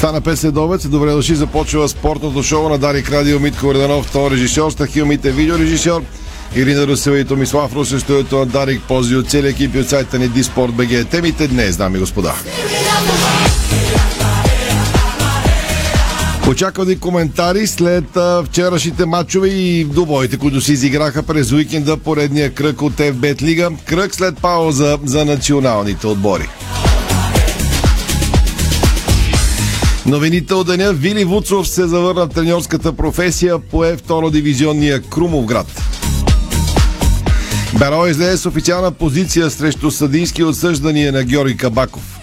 Стана 5 следобед, добре дошли, започва спортното шоу на Дарик Радио Митко Реданов, то режисьор, Стахил Мите, видеорежисьор, Ирина Русева и Томислав Русев, стоето на Дарик Пози от целия екип и от сайта ни Диспорт БГ. Темите днес, дами и господа. Очаквани коментари след а, вчерашните матчове и добоите, които се изиграха през уикенда поредния кръг от FBET Лига. Кръг след пауза за националните отбори. Новините от деня Вили Вуцов се завърна в треньорската професия по е второ дивизионния Крумовград. Беро излезе с официална позиция срещу съдийски осъждания на Георги Кабаков.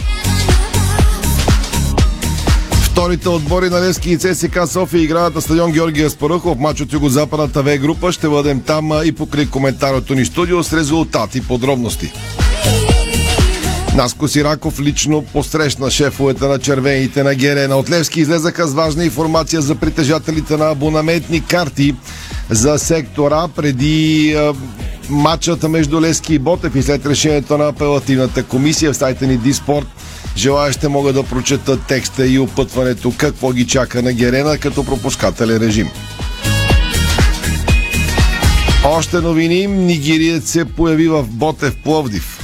Вторите отбори на Левски и ЦСК София играят на стадион Георги Аспарухов. Мач от юго-западната В група. Ще бъдем там и покрай коментарното ни студио с резултати и подробности. Наско Сираков лично посрещна шефовете на червените на Герена. От Левски излезаха с важна информация за притежателите на абонаментни карти за сектора преди е, матчата между Левски и Ботев и след решението на апелативната комисия в сайта ни Диспорт. Желаящите могат да прочетат текста и опътването какво ги чака на Герена като пропускателен режим. Още новини. Нигириец се появи в Ботев Пловдив.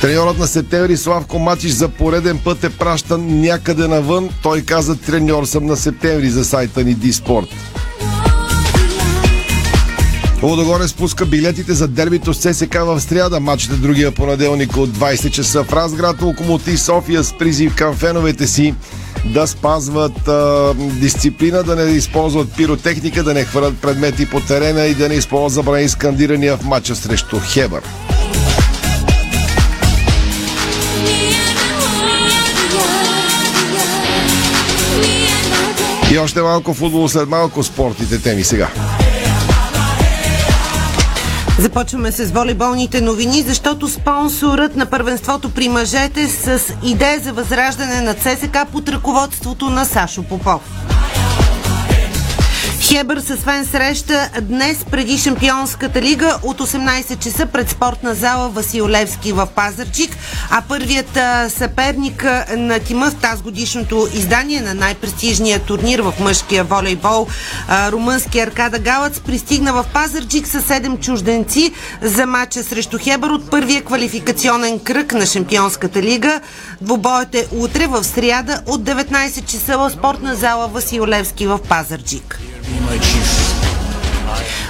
Треньорът на септември Славко Матич за пореден път е пращан някъде навън. Той каза треньор съм на септември за сайта ни Диспорт. Лудогорец спуска билетите за дербито с ЦСК в сряда. Матчът е другия понеделник от 20 часа в Разград. Локомотив София с призив към феновете си да спазват а, дисциплина, да не използват пиротехника, да не хвърлят предмети по терена и да не използват забрани скандирания в матча срещу Хебър. И още малко футбол след малко спортните теми сега. Започваме с волейболните новини, защото спонсорът на първенството при мъжете с идея за възраждане на ЦСК под ръководството на Сашо Попов. Хебър с фен среща днес преди Шампионската лига от 18 часа пред спортна зала Васил Левски в Пазарчик, а първият съперник на тима в тази годишното издание на най-престижния турнир в мъжкия волейбол румънски Аркада Галац пристигна в Пазарчик с 7 чужденци за матча срещу Хебър от първия квалификационен кръг на Шампионската лига. Двобоят е утре в сряда от 19 часа в спортна зала Васил Левски в Пазарчик.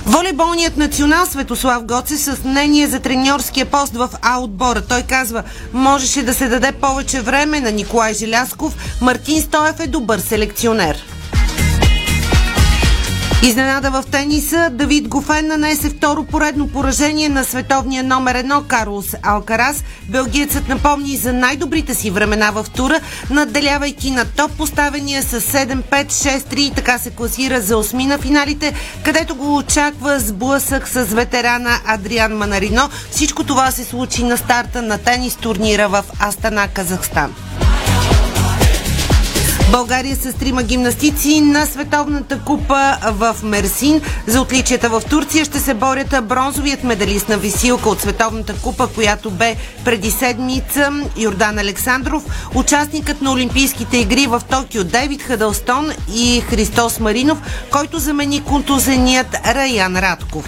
Волейболният национал Светослав Гоце с мнение за треньорския пост в А отбора. Той казва, можеше да се даде повече време на Николай Желясков. Мартин Стоев е добър селекционер. Изненада в тениса, Давид Гофен нанесе второ поредно поражение на световния номер едно Карлос Алкарас. Белгиецът напомни за най-добрите си времена в тура, надделявайки на топ поставения с 7-5-6-3 и така се класира за осми на финалите, където го очаква сблъсък с ветерана Адриан Манарино. Всичко това се случи на старта на тенис турнира в Астана, Казахстан. България с трима гимнастици на Световната купа в Мерсин. За отличията в Турция ще се борят бронзовият медалист на висилка от Световната купа, която бе преди седмица Йордан Александров, участникът на Олимпийските игри в Токио Дейвид Хадълстон и Христос Маринов, който замени контузеният Раян Радков.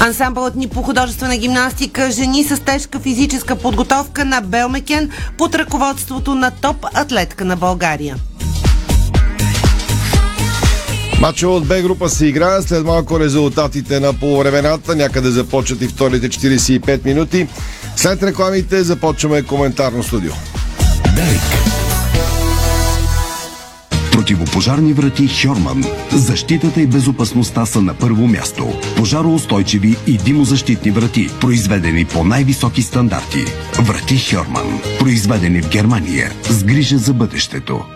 Ансамбълът ни по художествена гимнастика жени с тежка физическа подготовка на Белмекен под ръководството на топ атлетка на България. Матча от Б група се играе след малко резултатите на полувремената. Някъде започват и вторите 45 минути. След рекламите започваме коментарно студио. Дарик. Противопожарни врати Хьорман. Защитата и безопасността са на първо място. Пожароустойчиви и димозащитни врати, произведени по най-високи стандарти. Врати Хьорман. Произведени в Германия. С грижа за бъдещето.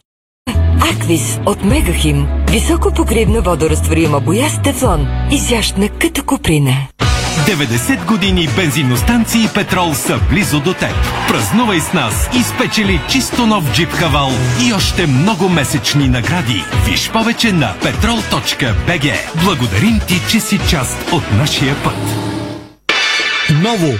Аквис от Мегахим. Високо покривна водорастворима боя с тефлон. Изящна като куприна. 90 години бензиностанции Петрол са близо до теб. Празнувай с нас и спечели чисто нов джип Хавал и още много месечни награди. Виж повече на petrol.bg. Благодарим ти, че си част от нашия път. Ново!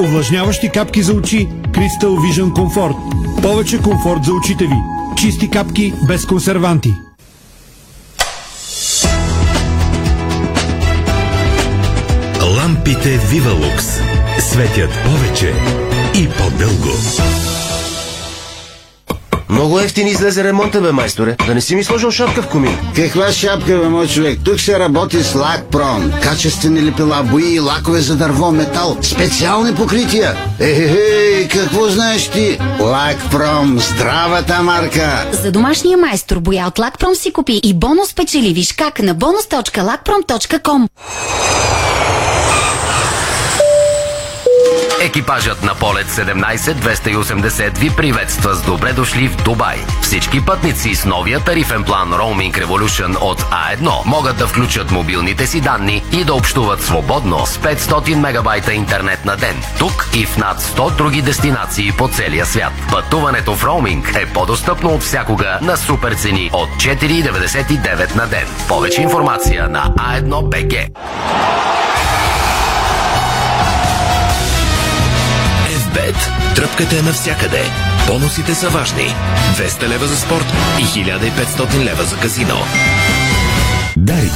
Увлажняващи капки за очи Crystal Vision Comfort. Повече комфорт за очите ви. Чисти капки без консерванти. Лампите Вивалукс светят повече и по-дълго. Много ефтин излезе ремонта, бе, майсторе. Да не си ми сложил шапка в комин. Каква шапка, бе, мой човек? Тук се работи с Лакпром. Качествени лепила, бои и лакове за дърво, метал. Специални покрития. Ехе, какво знаеш ти? Лакпром, здравата марка. За домашния майстор боя от Лакпром си купи и бонус печели. Виж как на bonus.lakprom.com Екипажът на полет 17-280 ви приветства с добре дошли в Дубай. Всички пътници с новия тарифен план Roaming Revolution от А1 могат да включат мобилните си данни и да общуват свободно с 500 мегабайта интернет на ден. Тук и в над 100 други дестинации по целия свят. Пътуването в роуминг е по-достъпно от всякога на супер цени от 4,99 на ден. Повече информация на A1BG. FBET. Тръпката е навсякъде. Бонусите са важни. 200 лева за спорт и 1500 лева за казино. Дарик.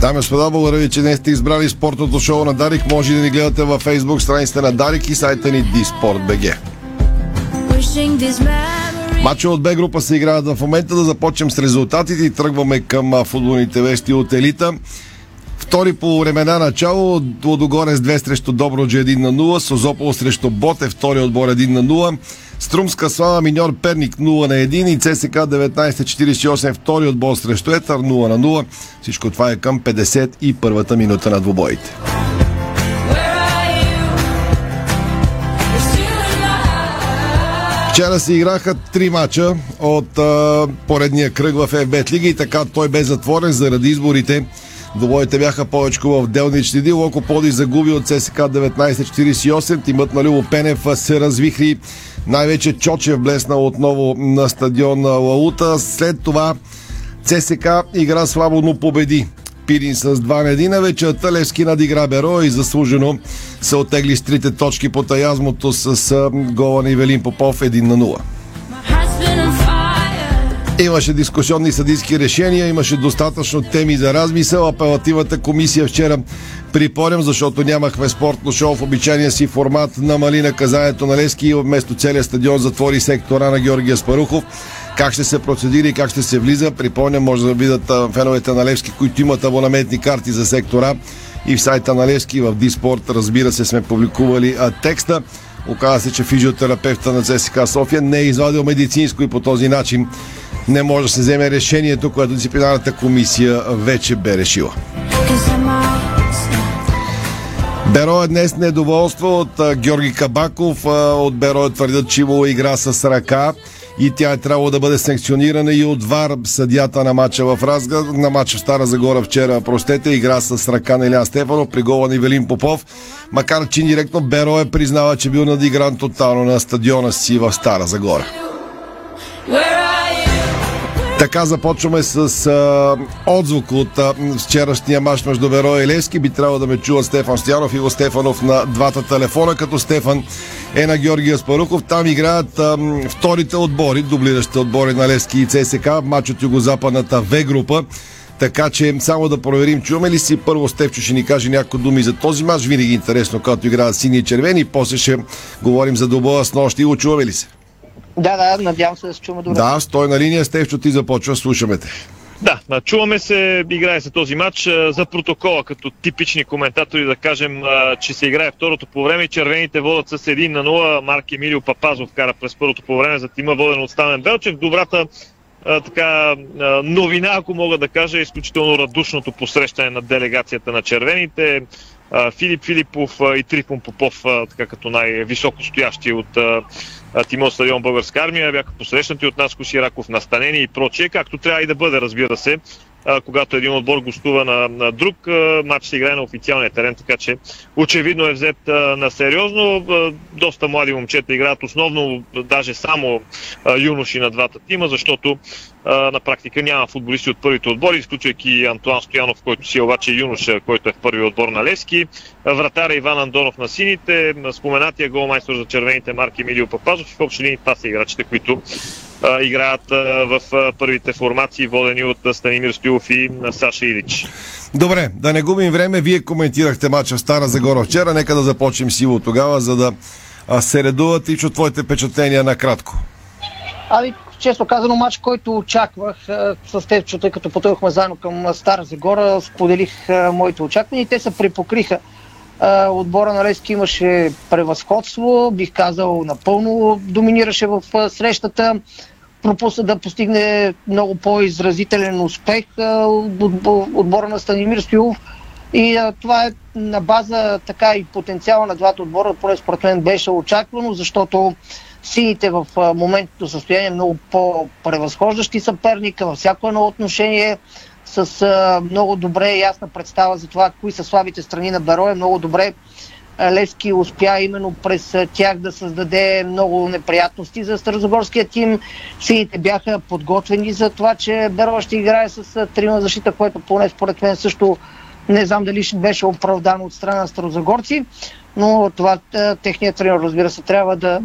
Дами и господа, благодаря ви, че днес сте избрали спортното шоу на Дарик. Може да ни гледате във Facebook страницата на Дарик и сайта ни Disport.bg. Матча от Б група се играят в момента. Да започнем с резултатите и тръгваме към футболните вести от елита. Втори по времена начало, Лодогорец 2 срещу Доброджи 1 на 0, Созопол срещу Боте, втори отбор 1 на 0, Струмска слава Миньор Перник 0 на 1 и ЦСК 1948 втори отбор срещу Етър 0 на 0. Всичко това е към 51-та минута на двубоите. Вчера се играха три мача от а, поредния кръг в FBET лига и така той бе затворен заради изборите Двобоите бяха повече в делнични дни. Локо Поди загуби от ЦСК 1948. Тимът на Любо Пенев се развихри. Най-вече Чочев блесна отново на стадион Лаута. След това ЦСК игра слабо, но победи. Пирин с 2 на 1. Вечерта Левски надигра Беро и заслужено се отегли с трите точки по таязмото с гола на Ивелин Попов 1 на 0. Имаше дискусионни съдийски решения, имаше достатъчно теми за размисъл. Апелативната комисия вчера припорям, защото нямахме спортно шоу в обичайния си формат, намали наказанието на Лески и вместо целият стадион затвори сектора на Георгия Спарухов. Как ще се процедира и как ще се влиза, припомням, може да видят феновете на Левски, които имат абонаментни карти за сектора и в сайта на Левски в Диспорт, разбира се, сме публикували текста. Оказва се, че физиотерапевта на ЦСКА София не е извадил медицинско и по този начин не може да се вземе решението, което дисциплинарната комисия вече бе решила. Беро е днес недоволство от Георги Кабаков. От Беро е твърдят, че имало игра с ръка и тя е трябвало да бъде санкционирана и от ВАР съдята на матча в Разга, на матча в Стара Загора вчера, простете, игра с ръка на Илян Стефанов при гола на Ивелин Попов, макар че директно Беро е признава, че бил надигран тотално на стадиона си в Стара Загора. Така започваме с а, отзвук от а, вчерашния мач между Беро и Левски. Би трябвало да ме чува Стефан Стоянов и Иво Стефанов на двата телефона, като Стефан е на Георгия Спарухов. Там играят а, вторите отбори, дублиращите отбори на Левски и ЦСК, матч от югозападната В група. Така че само да проверим, чуваме ли си първо Стефчо ще ни каже някои думи за този мач. Винаги е интересно, когато играят сини и червени. После ще говорим за добова с нощ. Иво, чуваме ли се? Да, да, надявам се да се чуваме добре. Да, стой на линия. Стефчо, ти започва. Слушаме те. Да, чуваме се, играе се този матч за протокола, като типични коментатори да кажем, че се играе второто по време. Червените водят с 1 на 0. Марк Емилио Папазов кара през първото по време за тима воден от Стамен Белчев. Добрата а, така, новина, ако мога да кажа, е изключително радушното посрещане на делегацията на червените. Филип Филипов и Трифон Попов, така като най-високо стоящи от Тимо стадион Българска армия, бяха посрещнати от нас Кошираков настанени и прочие, както трябва и да бъде, разбира се, когато един отбор гостува на, на друг. Матч се играе на официалния терен, така че очевидно е взет на сериозно. Доста млади момчета играят основно, даже само юноши на двата тима, защото на практика няма футболисти от първите отбори, изключвайки Антуан Стоянов, който си е обаче юноша, който е в първи отбор на Левски. Вратаря Иван Андонов на сините, споменатия голмайстор за червените марки Емилио Папазов и в общи линии това са играчите, които а, играят а, в а, първите формации, водени от Станимир Стоилов и Саша Илич. Добре, да не губим време. Вие коментирахте мача в Стара Загора вчера. Нека да започнем сило тогава, за да се редуват и чу твоите впечатления накратко. Ами, често казано, матч, който очаквах с теб, тъй като пътувахме заедно към Стара Загора, споделих моите очаквания и те се припокриха. Отбора на Лески имаше превъзходство, бих казал напълно доминираше в срещата, пропусна да постигне много по-изразителен успех отбора на Станимир Стоилов. И а, това е на база така и потенциала на двата отбора, поне според мен беше очаквано, защото сините в моментното състояние много по-превъзхождащи съперника във всяко едно отношение с а, много добре ясна представа за това кои са слабите страни на Бероя. Много добре Левски успя именно през тях да създаде много неприятности за Старозагорския тим. Сините бяха подготвени за това, че Бероя ще играе с трима защита, което поне според мен също не знам дали ще беше оправдано от страна на старозагорци, но това техният тренер, разбира се, трябва да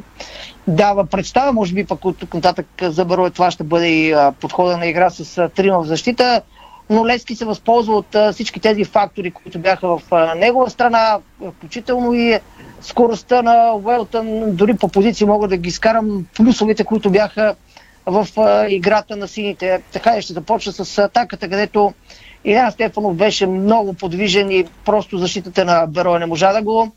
дава представа. Може би пък от нататък за Бероя това ще бъде и подхода на игра с трима в защита но Лески се възползва от а, всички тези фактори, които бяха в а, негова страна, включително и скоростта на Уелтън, дори по позиции мога да ги изкарам плюсовете, които бяха в а, играта на сините. Така и ще започна с атаката, където Илян Стефанов беше много подвижен и просто защитата на Бероя не можа да го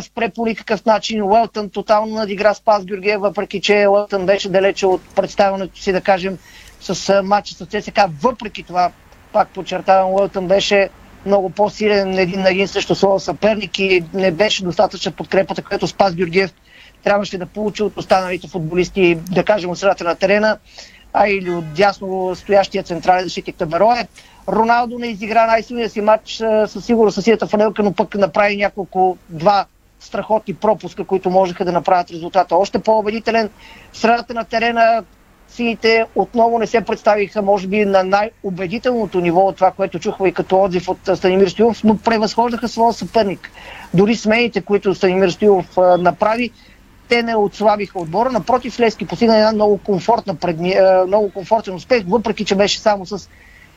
спре по никакъв начин. Уелтън тотално надигра Спас Георгиев, въпреки че Уелтън беше далече от представянето си, да кажем, с матча с ЦСК. Въпреки това, пак подчертавам, Уелтън беше много по-силен един на един срещу своя съперник и не беше достатъчна подкрепата, която Спас Георгиев трябваше да получи от останалите футболисти, да кажем от средата на терена, а или от дясно стоящия централен защитник Таберое. Роналдо не изигра най-силния си матч със сигурност със силата фанелка, но пък направи няколко два страхотни пропуска, които можеха да направят резултата още по-убедителен. Средата на терена сините отново не се представиха, може би, на най-убедителното ниво от това, което чухме и като отзив от Станимир Стоилов, но превъзхождаха своя съперник. Дори смените, които Станимир Стоилов направи, те не отслабиха отбора. Напротив, Лески постигна една много, комфортна много комфортен успех, въпреки че беше само с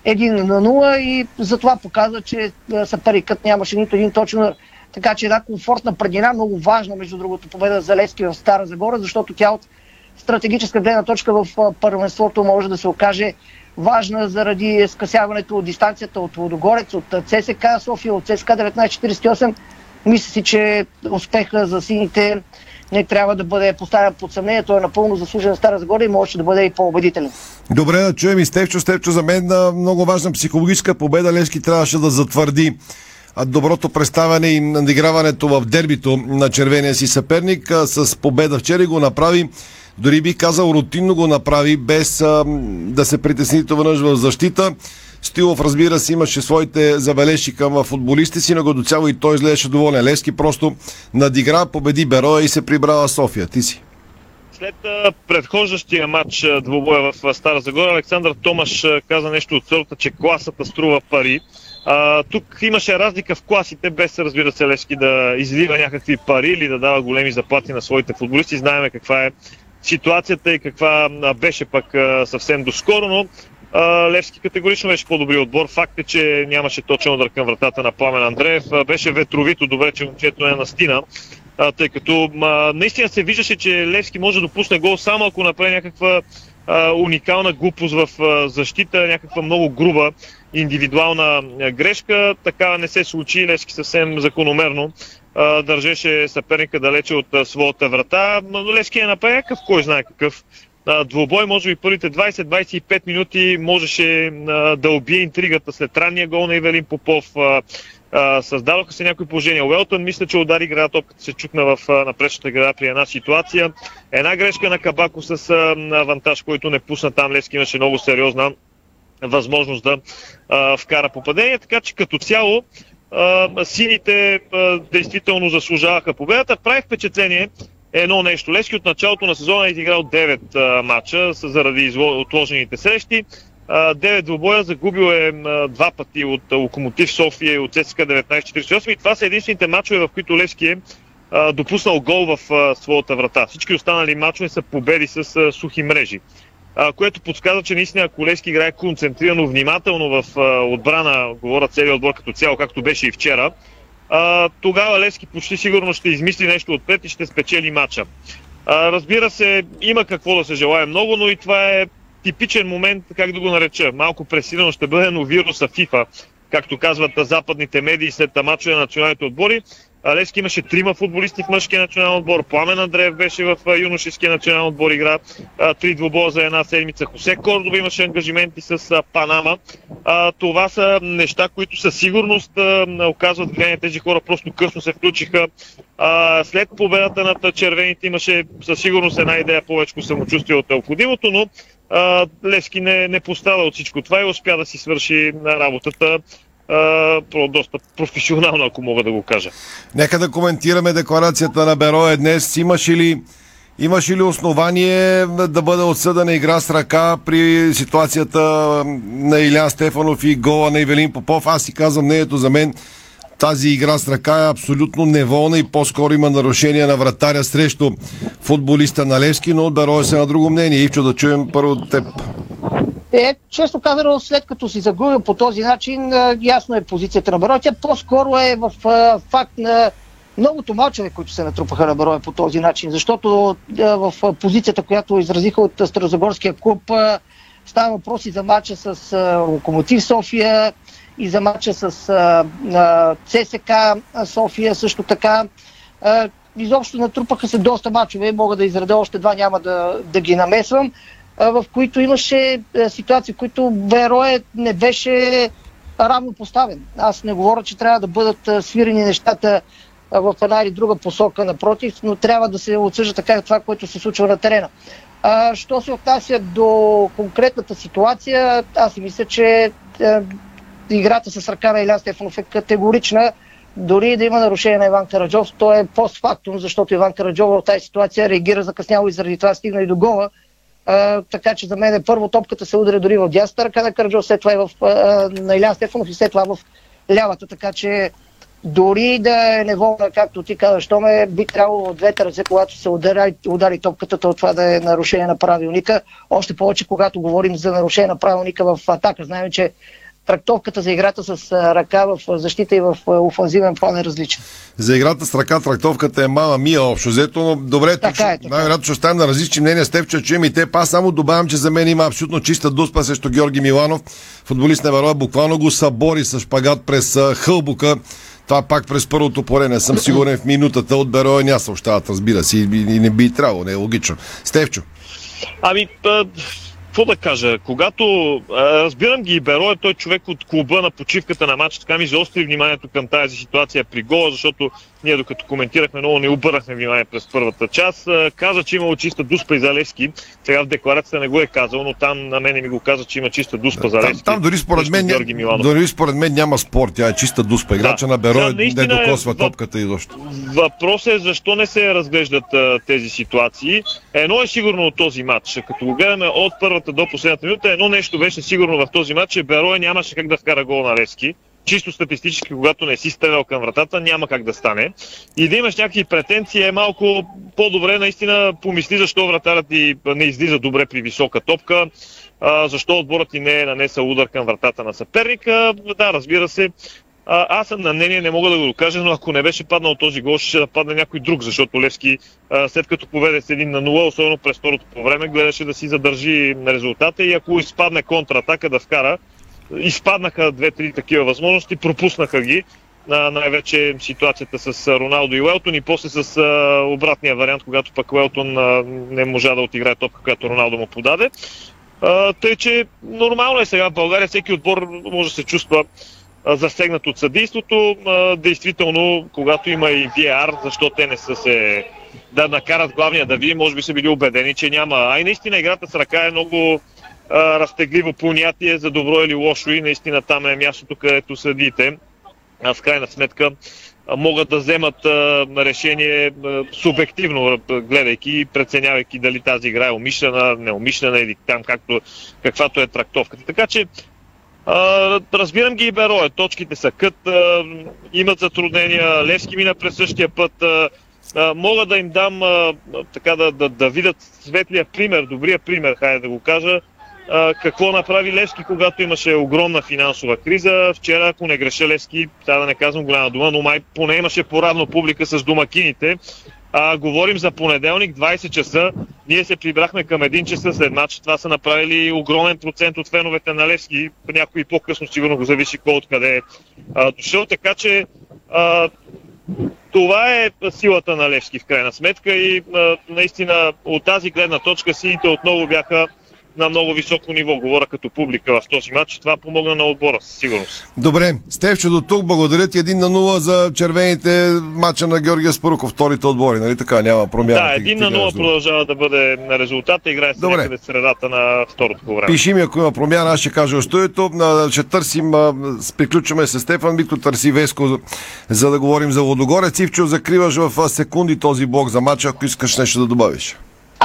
1 на 0 и затова показва, че съперникът нямаше нито един точен така че една комфортна преднина, много важна, между другото, победа за Левски в Стара Загора, защото тя от стратегическа гледна точка в първенството може да се окаже важна заради скъсяването от дистанцията от Водогорец, от ЦСК София, от ЦСК 1948. Мисля си, че успеха за сините не трябва да бъде поставен под съмнение. Той е напълно заслужен Стара Загора и може да бъде и по-убедителен. Добре, да чуем и Стевчо. Стевчо за мен много важна психологическа победа. Левски трябваше да затвърди доброто представяне и надиграването в дербито на червения си съперник. С победа вчера го направи дори би казал рутинно го направи, без а, да се притесни това в защита. Стилов, разбира се, имаше своите забележки към футболисти си, но до цяло и той изглеждаше доволен. Лески просто надигра, победи Бероя и се прибрала София. Ти си. след предхождащия матч а, двубоя в Стара Загора, Александър Томаш каза нещо от сорта, че класата струва пари. А, тук имаше разлика в класите, без разбира се Левски да излива някакви пари или да дава големи заплати на своите футболисти. Знаеме каква е ситуацията и каква беше пък съвсем доскоро, но Левски категорично беше по-добри отбор. Факт е, че нямаше точен удар към вратата на Пламен Андреев. Беше ветровито, добре, че момчето е на стина а, тъй като наистина се виждаше, че Левски може да допусне гол само ако направи някаква уникална глупост в защита, някаква много груба индивидуална грешка. Така не се случи. Левски съвсем закономерно държеше съперника далече от своята врата. Но Левски е направи някакъв, кой знае какъв а, двубой. Може би първите 20-25 минути можеше да убие интригата след ранния гол на Ивелин Попов. Създадоха се някои положения. Уелтън мисля, че удари игра, топката се чукна в напречната града при една ситуация. Една грешка на Кабако с авантаж, който не пусна там. Левски имаше много сериозна възможност да а, вкара попадение. Така че като цяло сините действително заслужаваха победата. Прави впечатление едно нещо. Левски от началото на сезона е изиграл 9 а, матча заради отложените срещи. 9 двобоя, загубил е два пъти от Локомотив София и от ЦСКА 1948 и това са единствените мачове, в които Левски е допуснал гол в своята врата. Всички останали мачове са победи с сухи мрежи. Което подсказва, че наистина ако Левски играе концентрирано, внимателно в отбрана, говоря целият отбор като цяло, както беше и вчера, тогава Левски почти сигурно ще измисли нещо отпред и ще спечели матча. Разбира се, има какво да се желая много, но и това е типичен момент, как да го нареча, малко пресилено ще бъде, но вируса FIFA, както казват западните медии след мачове на националните отбори. Левски имаше трима футболисти в мъжкия национален отбор. Пламен Андреев беше в юношеския национален отбор игра. Три двубоя за една седмица. Хосе Кордова имаше ангажименти с Панама. Това са неща, които със сигурност оказват влияние. Тези хора просто късно се включиха. След победата над червените имаше със сигурност една идея повече самочувствие от необходимото, но Левски не, не пострада от всичко това и успя да си свърши работата про, доста професионално, ако мога да го кажа. Нека да коментираме декларацията на Берое днес. Имаше ли, имаше ли основание да бъде отсъдена игра с ръка при ситуацията на Илян Стефанов и гола на Ивелин Попов? Аз си казвам мнението за мен тази игра с ръка е абсолютно неволна и по-скоро има нарушение на вратаря срещу футболиста на Левски, но Берое се на друго мнение. Ивчо, да чуем първо теб. Е, често казано, след като си загубил по този начин, ясно е позицията на Барой. Тя по-скоро е в факт на многото мачове, които се натрупаха на Барой по този начин, защото в позицията, която изразиха от Старозагорския клуб, става въпроси за мача с Локомотив София и за мача с ЦСК София също така. Изобщо натрупаха се доста мачове, мога да изредя още два, няма да, да ги намесвам в които имаше ситуации, в които Верое не беше равно поставен. Аз не говоря, че трябва да бъдат свирени нещата в една или друга посока, напротив, но трябва да се отсъжда така това, което се случва на терена. Що се отнася до конкретната ситуация, аз си мисля, че е, играта с ръка на Илян Стефанов е категорична. Дори да има нарушение на Иван Караджов, то е постфактум, защото Иван Караджов в тази ситуация реагира закъсняло и заради това стигна и до гола. А, така че за мен е първо топката се удря дори в дясната ръка на Кърджо, след това и в, а, на Илян Стефанов и след това в лявата. Така че дори да е неволна, както ти казваш, то ме би трябвало от двете ръце, когато се удари, удари топката, то това да е нарушение на правилника. Още повече, когато говорим за нарушение на правилника в атака. Знаем, че трактовката за играта с ръка в защита и в офанзивен план е различна. За играта с ръка трактовката е мама мия общо взето, но добре, така е, така. най-вероятно ще оставим на различни мнения с теб, че чуем и те. Аз само добавям, че за мен има абсолютно чиста дуспа срещу Георги Миланов. Футболист на Вароя буквално го събори с шпагат през хълбука. Това пак през първото поле. Не съм сигурен в минутата от Бероя няма съобщават, разбира се, и не би трябвало, не е логично. Стевчо. Ами, какво да кажа, когато разбирам ги и Беро, той човек от клуба на почивката на матча, така ми заостри вниманието към тази ситуация при гола, защото ние докато коментирахме, много не обърнахме внимание през първата част. Каза, че имало чиста дуспа и за Левски. Сега в декларацията не го е казал, но там на мене ми го каза, че има чиста дуспа за Там, Левски. там дори според мен, Миланов. дори според мен няма спор, тя е чиста дуспа. Играча на Беро Да, не е докосва въп- топката и защо. Въпросът е защо не се разглеждат а, тези ситуации. Едно е сигурно от този матч. Като го гледаме от първата до последната минута, едно нещо беше сигурно в този матч, че Берое нямаше как да вкара гол на Левски. Чисто статистически, когато не си стрелял към вратата, няма как да стане. И да имаш някакви претенции е малко по-добре наистина помисли защо вратарът ти не излиза добре при висока топка, защо отборът ти не е нанесъл удар към вратата на съперника. Да, разбира се, а, аз съм на мнение, не мога да го докажа, но ако не беше паднал този гол, ще да падне някой друг, защото Левски, а, след като поведе с 1 на 0, особено през второто по време, гледаше да си задържи резултата и ако изпадне контратака да вкара, изпаднаха две-три такива възможности, пропуснаха ги. Най-вече ситуацията с Роналдо и Уелтон и после с обратния вариант, когато пък Уелтон не можа да отиграе топка, която Роналдо му подаде. Тъй, че нормално е сега в България, всеки отбор може да се чувства засегнат от съдейството. Действително, когато има и VAR, защо те не са се да накарат главния да види, може би са били убедени, че няма. А и наистина играта с ръка е много разтегливо понятие за добро или лошо и наистина там е мястото, където съдите а, в крайна сметка могат да вземат а, решение а, субективно, гледайки и преценявайки дали тази игра е умишлена, неумишлена или там както, каквато е трактовката. Така че а, разбирам ги и Берое. Точките са кът, а, имат затруднения. Левски мина през същия път. А, а, мога да им дам а, така да, да, да видят светлия пример, добрия пример, хайде да го кажа, какво направи Левски, когато имаше огромна финансова криза. Вчера, ако не греша Левски, сега да не казвам голяма дума, но май поне имаше поравно публика с домакините. А, говорим за понеделник, 20 часа. Ние се прибрахме към 1 часа след матч. Това са направили огромен процент от феновете на Левски. Някои по-късно сигурно го зависи кой откъде е а, дошъл. Така че а, това е силата на Левски в крайна сметка и а, наистина от тази гледна точка сините отново бяха на много високо ниво. Говоря като публика в този матч. Това помогна на отбора, със сигурност. Добре, Стевчо до тук, благодаря ти 1 на 0 за червените мача на Георгия Спаруков, вторите отбори, нали така, няма промяна. Да, един на 0 гледаш добре. продължава да бъде на резултата. Играе се Добре. някъде средата на второто по време. Пиши ми, ако има промяна, аз ще кажа от студиото. А, Ще търсим, приключваме с Стефан, Виктор търси Веско, за- да говорим за Лодогорец. Ивчо, закриваш в секунди този блок за матча, ако искаш нещо да добавиш.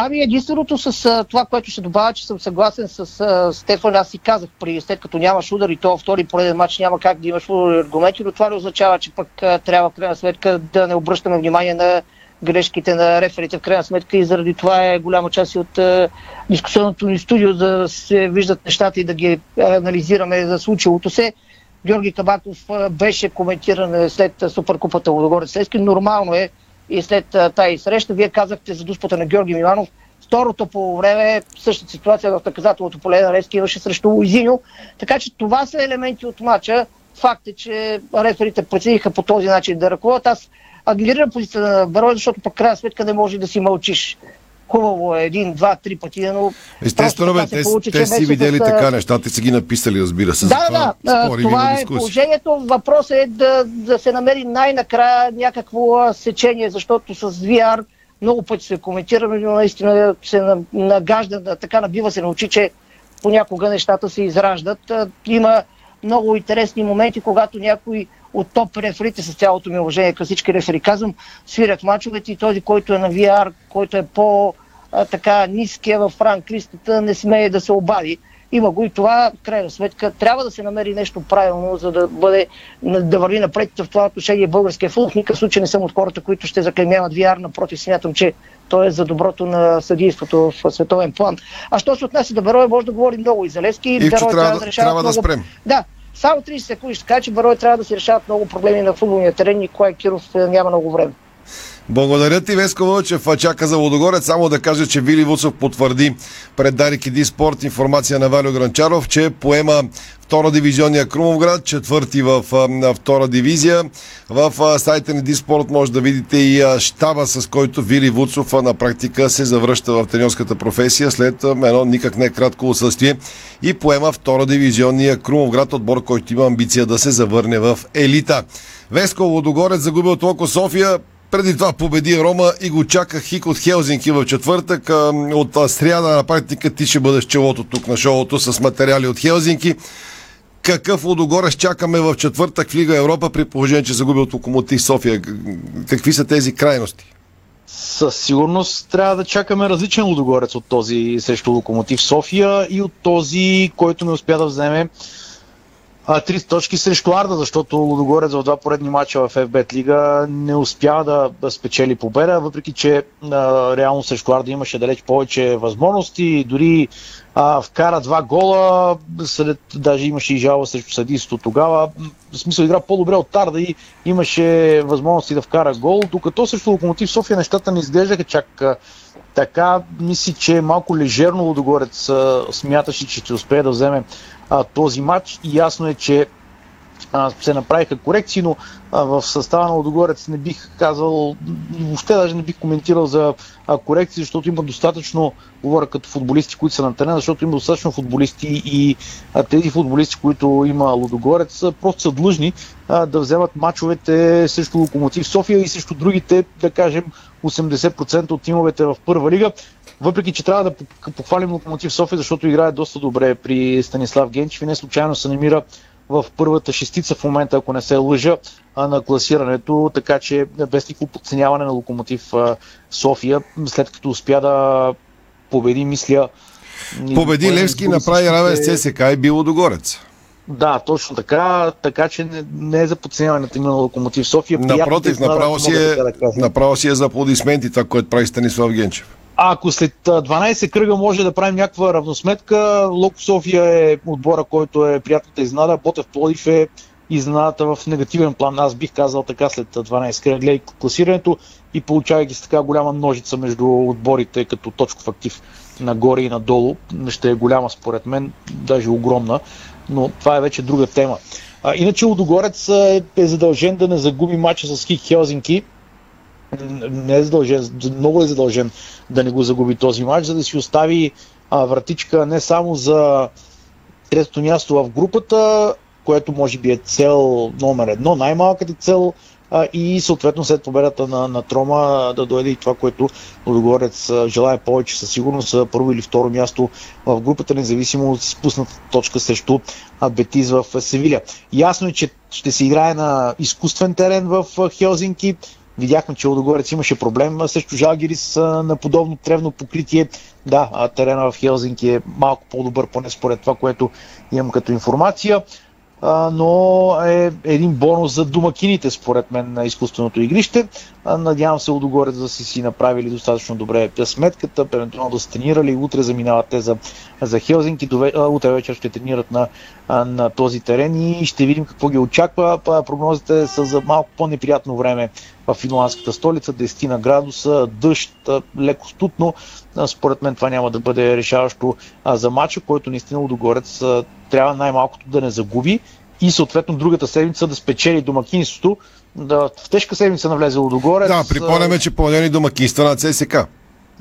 Ами единственото с а, това, което ще добавя, че съм съгласен с а, Стефан, аз си казах при след като нямаш удар и то втори пореден матч няма как да имаш аргументи, но това не означава, че пък а, трябва в крайна сметка да не обръщаме внимание на грешките на реферите в крайна сметка и заради това е голяма част от а, дискусионното ни студио, да се виждат нещата и да ги анализираме за случилото се. Георги Кабаков беше коментиран след Суперкупата Лодогорец Лески. Нормално е и след тази среща. Вие казахте за дуспата на Георги Миланов. Второто по време, същата ситуация в наказателното поле на Лески имаше срещу Луизиньо. Така че това са елементи от матча. Факт е, че реферите прецениха по този начин да ръководят. Аз адмирирам позицията на Берой, защото пък крайна сметка не може да си мълчиш. Хубаво е един, два, три пъти, но Естествено, бе, те, получи, те си видели с, така нещата и са ги написали, разбира се. да, Затова да, да. спорим, Това е положението. Въпросът е да, да се намери най-накрая някакво сечение, защото с VR много пъти се коментира, но наистина се на- нагажда, да, така набива се на очи, че понякога нещата се израждат. Има много интересни моменти, когато някой от топ реферите, с цялото ми уважение към всички рефери, казвам, свирят мачовете и този, който е на VR, който е по а, така ниския в ранг листата, не смее да се обади. Има го и това, крайна сметка, трябва да се намери нещо правилно, за да бъде, да върви напред в това отношение българския футбол. В никакъв случай не съм от хората, които ще заклемяват VR, напротив, смятам, че то е за доброто на съдийството в световен план. А що се отнася до Берой, може да говорим много и за Левски. Ивчо, Берой трябва да- трябва да спрем. Да, само 30 секунди ще кажа, че Берой трябва да си решават много проблеми на футболния терен. Николай Киров е, няма много време. Благодаря ти, Веско Вълчев. Чака за Лодогорец. Само да кажа, че Вили Вуцов потвърди пред Дарик Иди Спорт информация на Валио Гранчаров, че поема втора дивизионния Крумовград, четвърти в а, втора дивизия. В сайта на Диспорт може да видите и щаба, с който Вили Вуцов на практика се завръща в треньорската професия след едно никак не кратко отсъствие и поема втора дивизионния Крумовград, отбор, който има амбиция да се завърне в елита. Веско Лодогорец загубил толкова София, преди това победи Рома и го чака Хик от Хелзинки в четвъртък. От сряда на практика ти ще бъдеш челото тук на шоуто с материали от Хелзинки. Какъв Лодогорец чакаме в четвъртък в Лига Европа при положение, че загуби от Локомотив София? Какви са тези крайности? Със сигурност трябва да чакаме различен Лудогорец от този срещу Локомотив София и от този, който не успя да вземе а, три точки срещу Арда, защото Лудогорец в два поредни мача в FBET лига не успя да, спечели победа, въпреки че а, реално срещу Арда имаше далеч повече възможности, дори а, вкара два гола, след, даже имаше и жалба срещу съдийството тогава. В смисъл игра по-добре от Арда и имаше възможности да вкара гол, докато срещу Локомотив София нещата не изглеждаха чак така. Мисли, че малко лежерно Лудогорец смяташе, че ще успее да вземе а, този матч и ясно е, че а, се направиха корекции, но а, в състава на Лодогорец не бих казал, въобще даже не бих коментирал за а, корекции, защото има достатъчно, говоря като футболисти, които са на терена, защото има достатъчно футболисти и а, тези футболисти, които има Лодогорец, просто са длъжни а, да вземат мачовете срещу Локомотив София и срещу другите, да кажем, 80% от тимовете в първа лига. Въпреки, че трябва да похвалим Локомотив София, защото играе доста добре при Станислав Генчев и не случайно се намира в първата шестица в момента, ако не се лъжа, на класирането, така че без никакво подценяване на Локомотив София, след като успя да победи, мисля... Победи Левски, направи равен с ЦСК и било догорец. Да, точно така, така че не, не е за подценяването на Локомотив София. Напротив, направо, си е, да направо си е за аплодисменти това, което прави Станислав Генчев. А ако след 12 кръга може да правим някаква равносметка, Локо София е отбора, който е приятната изнада, Ботев Плодив е изненадата в негативен план. Аз бих казал така след 12 кръга, гледай класирането и получавайки с така голяма ножица между отборите като точков актив нагоре и надолу. Ще е голяма според мен, даже огромна, но това е вече друга тема. А, иначе Лудогорец е, задължен да не загуби матча с Хик Хелзинки, не е задължен, много е задължен да не го загуби този матч, за да си остави а, вратичка не само за третото място в групата, което може би е цел номер едно, най-малката цел а, и съответно след победата на, на Трома да дойде и това, което Лудогорец желая повече със сигурност първо или второ място в групата, независимо от спусната точка срещу Бетиз в Севиля. Ясно е, че ще се играе на изкуствен терен в Хелзинки, Видяхме, че Лодогорец имаше проблем срещу Жалгирис на подобно тревно покритие. Да, терена в Хелзинки е малко по-добър, поне според това, което имам като информация но е един бонус за домакините, според мен, на изкуственото игрище. Надявам се Лудогорец да си си направили достатъчно добре сметката, евентуално да тренирали, утре заминават те за, за Хелзинки, утре вечер ще тренират на, на този терен и ще видим какво ги очаква. Прогнозите са за малко по-неприятно време в финландската столица, 10 на градуса, дъжд, леко студно. Според мен това няма да бъде решаващо за матча, който наистина Лудогорец трябва най-малкото да не загуби и съответно другата седмица да спечели домакинството. Да, в тежка седмица навлезе Лудогорец. Да, припомняме, че понеделни домакинства на ЦСК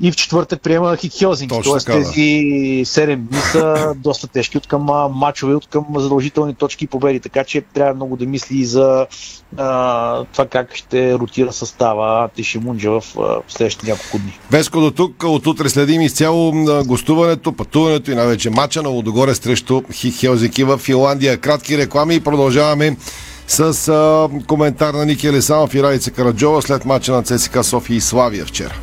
и в четвъртък приема Хик Хелзинки. Тоест така, тези да. 7 дни са доста тежки от към мачове, от към задължителни точки и победи, така че трябва много да мисли и за а, това как ще ротира състава Тишимунджа в а, следващите няколко дни. Веско до тук, от утре следим изцяло гостуването, пътуването и най-вече мача на Лодогоре срещу Хик Хелзинки в Финландия. Кратки реклами и продължаваме с а, коментар на Ники Елесанов и Райца Караджова след мача на ЦСКА София и Славия вчера.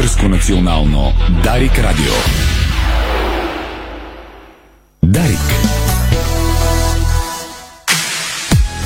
Българско национално Дарик Радио.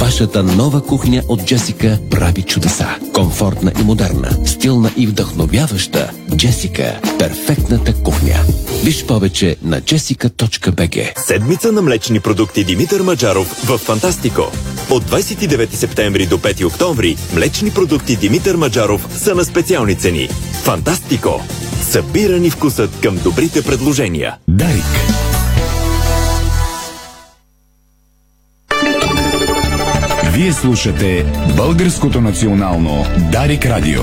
Вашата нова кухня от Джесика прави чудеса. Комфортна и модерна, стилна и вдъхновяваща. Джесика – перфектната кухня. Виж повече на jessica.bg Седмица на млечни продукти Димитър Маджаров в Фантастико. От 29 септември до 5 октомври млечни продукти Димитър Маджаров са на специални цени. Фантастико! Събирани вкусът към добрите предложения. Дарик. Вие слушате Българското национално Дарик Радио.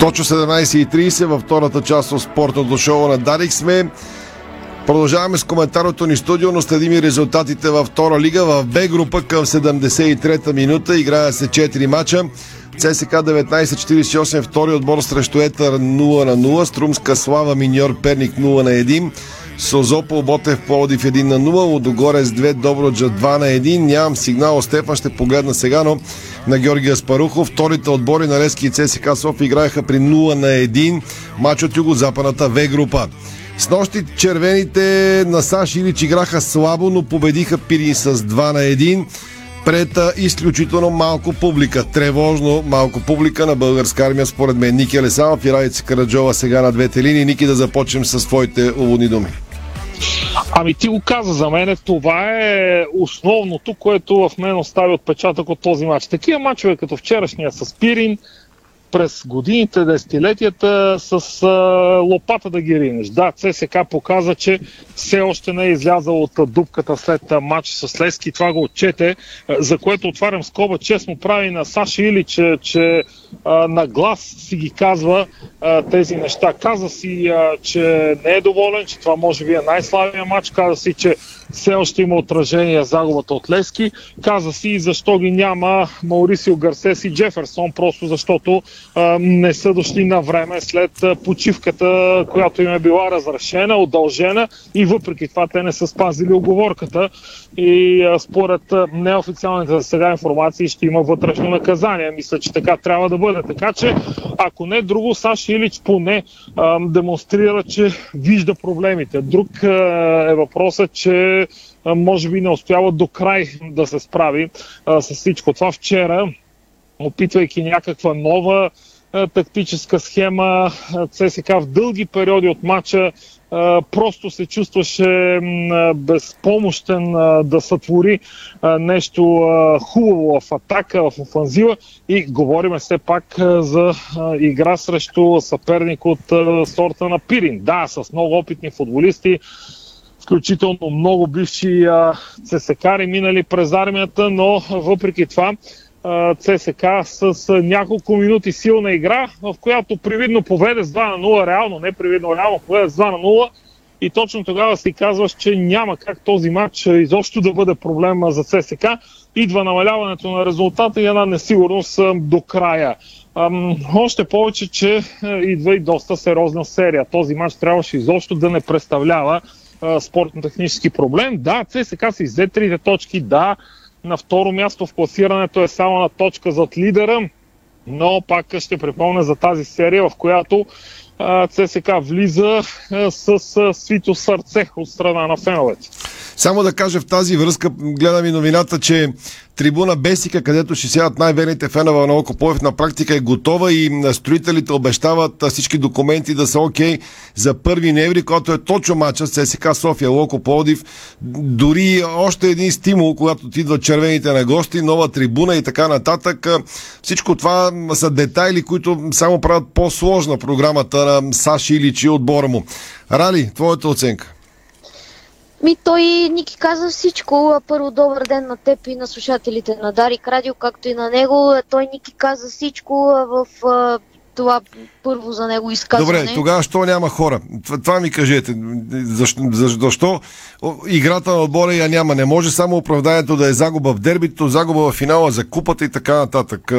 Точно 17.30 във втората част от спортното шоу на Дарик сме. Продължаваме с коментарното ни студио, но следим и резултатите във втора лига. В Б група към 73-та минута играя се 4 мача. ЦСК 1948 втори отбор срещу Етър 0 на 0. Струмска слава Миньор Перник 0 на 1. Созопол Ботев Плодив 1 на 0. Лодогорец 2 Доброджа 2 на 1. Нямам сигнал. Стефан ще погледна сега, но на Георгия Спарухов. Вторите отбори на Лески и ЦСК София играеха при 0 на 1. Мач от юго-западната В група. С нощи червените на САЩ Илич играха слабо, но победиха Пирин с 2 на 1 пред изключително малко публика. Тревожно малко публика на българска армия, според мен. Ники Алесанов и Райца Караджова сега на двете линии. Ники да започнем с твоите уводни думи. Ами ти го каза за мен, това е основното, което в мен остави отпечатък от този матч. Такива матчове като вчерашния с Пирин, през годините, десетилетията с а, лопата да ги ринеш. Да, ЦСК показа, че все още не е излязъл от дупката след матч с Лески. Това го отчете, за което отварям скоба. Честно прави на Саша Или, че, че а, на глас си ги казва а, тези неща. Каза си, а, че не е доволен, че това може би е най-слабия матч. Каза си, че все още има отражение загубата от Лески. Каза си защо ги няма Маурисио Гарсес и Джеферсон, просто защото а, не са дошли на време след почивката, която им е била разрешена, удължена и въпреки това те не са спазили оговорката и според неофициалните за сега информации ще има вътрешно наказание. Мисля, че така трябва да бъде. Така че, ако не друго, Саш Илич поне а, демонстрира, че вижда проблемите. Друг е въпросът, че а, може би не успява до край да се справи а, с всичко това. Вчера, опитвайки някаква нова тактическа схема, ЦСК в дълги периоди от матча а, просто се чувстваше безпомощен да сътвори нещо хубаво в атака, в офанзива и говориме все пак за игра срещу съперник от сорта на Пирин. Да, с много опитни футболисти, включително много бивши цесекари минали през армията, но въпреки това ЦСК с няколко минути силна игра, в която привидно поведе с 2 на 0, реално, не привидно, реално поведе с 2 на 0 и точно тогава си казваш, че няма как този матч изобщо да бъде проблема за ЦСК. Идва намаляването на резултата и една несигурност до края. Ам, още повече, че идва и доста сериозна серия. Този матч трябваше изобщо да не представлява спортно-технически проблем. Да, ЦСК си взе трите точки, да, на второ място в класирането е само на точка зад лидера, но пак ще припомня за тази серия, в която ЦСК влиза с свито сърце от страна на феновете. Само да кажа в тази връзка, гледам и новината, че трибуна Бесика, където ще сядат най-верните фенове на Окопоев, на практика е готова и строителите обещават всички документи да са окей за 1 ноември, който е точно матча с СК София, Локо Плодив. Дори още един стимул, когато ти идват червените на гости, нова трибуна и така нататък. Всичко това са детайли, които само правят по-сложна програмата на Саши Иличи отбора му. Рали, твоята оценка? Ми той Ники каза всичко. Първо добър ден на теб и на слушателите на Дарик Радио, както и на него. Той Ники каза всичко в това първо за него изказване. Добре, тогава що няма хора? Това, това ми кажете. Защо, защо играта на отбора я няма? Не може само оправданието да е загуба в дербито, загуба в финала за купата и така нататък.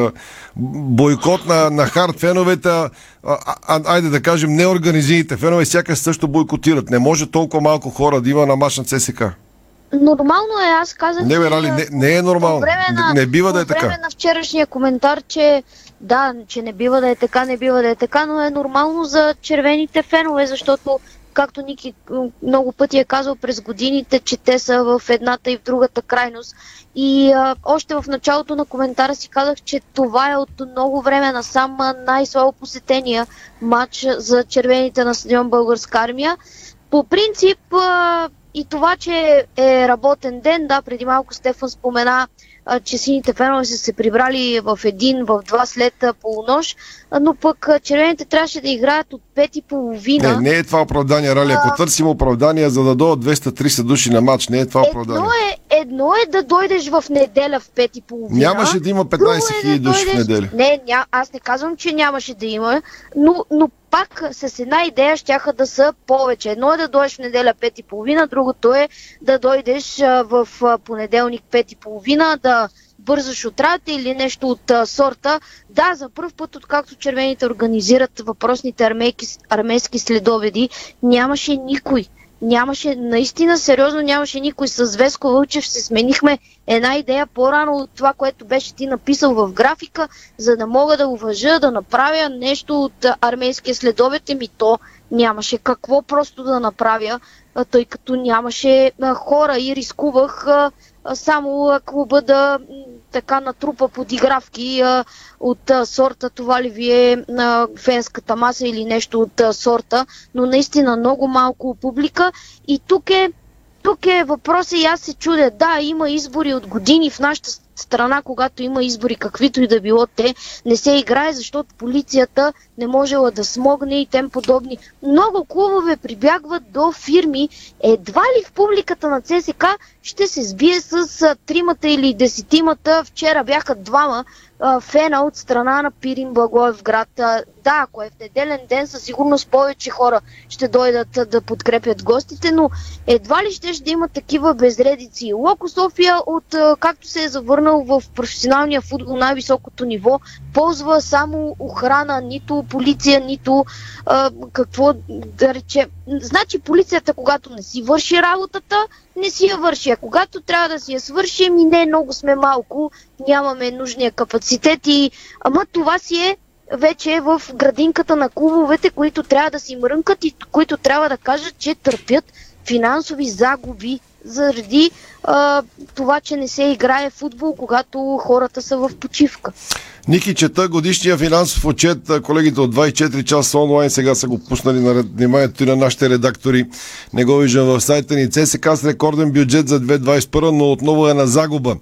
Бойкот на, на хард феновете, а, а, айде да кажем, неорганизираните фенове сякаш също бойкотират. Не може толкова малко хора да има на мач на ЦСК. Нормално е, аз казах. Не, бе, Рали, не, не е нормално. На, не, не бива да е така. време на вчерашния коментар, че да, че не бива да е така, не бива да е така, но е нормално за червените фенове, защото както Ники много пъти е казал през годините, че те са в едната и в другата крайност. И а, още в началото на коментара си казах, че това е от много време на сам най-слабо посетения матч за червените на стадион Българска армия. По принцип а, и това, че е работен ден, да, преди малко Стефан спомена че сините фенове са се прибрали в един, в два след полунощ, но пък червените трябваше да играят от пет и половина. Не, не е това оправдание, Рали. Ако търсим оправдание, за да дойдат 230 души на матч, не е това оправдание. Едно е, едно е да дойдеш в неделя в пет и половина. Нямаше да има 15 000 е да души в неделя. Не, ня, аз не казвам, че нямаше да има, но, но пак с една идея щяха да са повече. Едно е да дойдеш в неделя 5 и половина, другото е да дойдеш в понеделник 5 и половина, да бързаш отрата или нещо от а, сорта. Да, за първ път, откакто червените организират въпросните армейки, армейски следоведи, нямаше никой. Нямаше, наистина сериозно нямаше никой. С Веско Вълчев се сменихме една идея по-рано от това, което беше ти написал в графика, за да мога да уважа, да направя нещо от армейския следовет. Ми то нямаше какво просто да направя, тъй като нямаше хора и рискувах само клуба да така натрупа подигравки а, от а, сорта. Това ли ви е а, фенската маса или нещо от а, сорта, но наистина много малко публика. И тук е тук е въпросът и аз се чудя. Да, има избори от години в нашата страна, когато има избори, каквито и да било те, не се играе, защото полицията не можела да смогне и тем подобни. Много клубове прибягват до фирми. Едва ли в публиката на ЦСК ще се сбие с тримата или десетимата. Вчера бяха двама фена от страна на Пирин Благоев град. Да, ако е в неделен ден, със сигурност повече хора ще дойдат да подкрепят гостите, но едва ли ще, ще има такива безредици. Локо София, от както се е завърнал в професионалния футбол най-високото ниво, ползва само охрана, нито полиция, нито а, какво да рече. Значи полицията, когато не си върши работата, не си я върши. А когато трябва да си я свършим и не много сме малко, нямаме нужния капацитет и... Ама това си е вече в градинката на клубовете, които трябва да си мрънкат и които трябва да кажат, че търпят финансови загуби заради а, това, че не се играе футбол, когато хората са в почивка. Ники чета годишния финансов отчет. Колегите от 24 часа онлайн сега са го пуснали на вниманието и на нашите редактори. Не го виждам в сайта ни. ЦСК с рекорден бюджет за 2021, но отново е на загуба.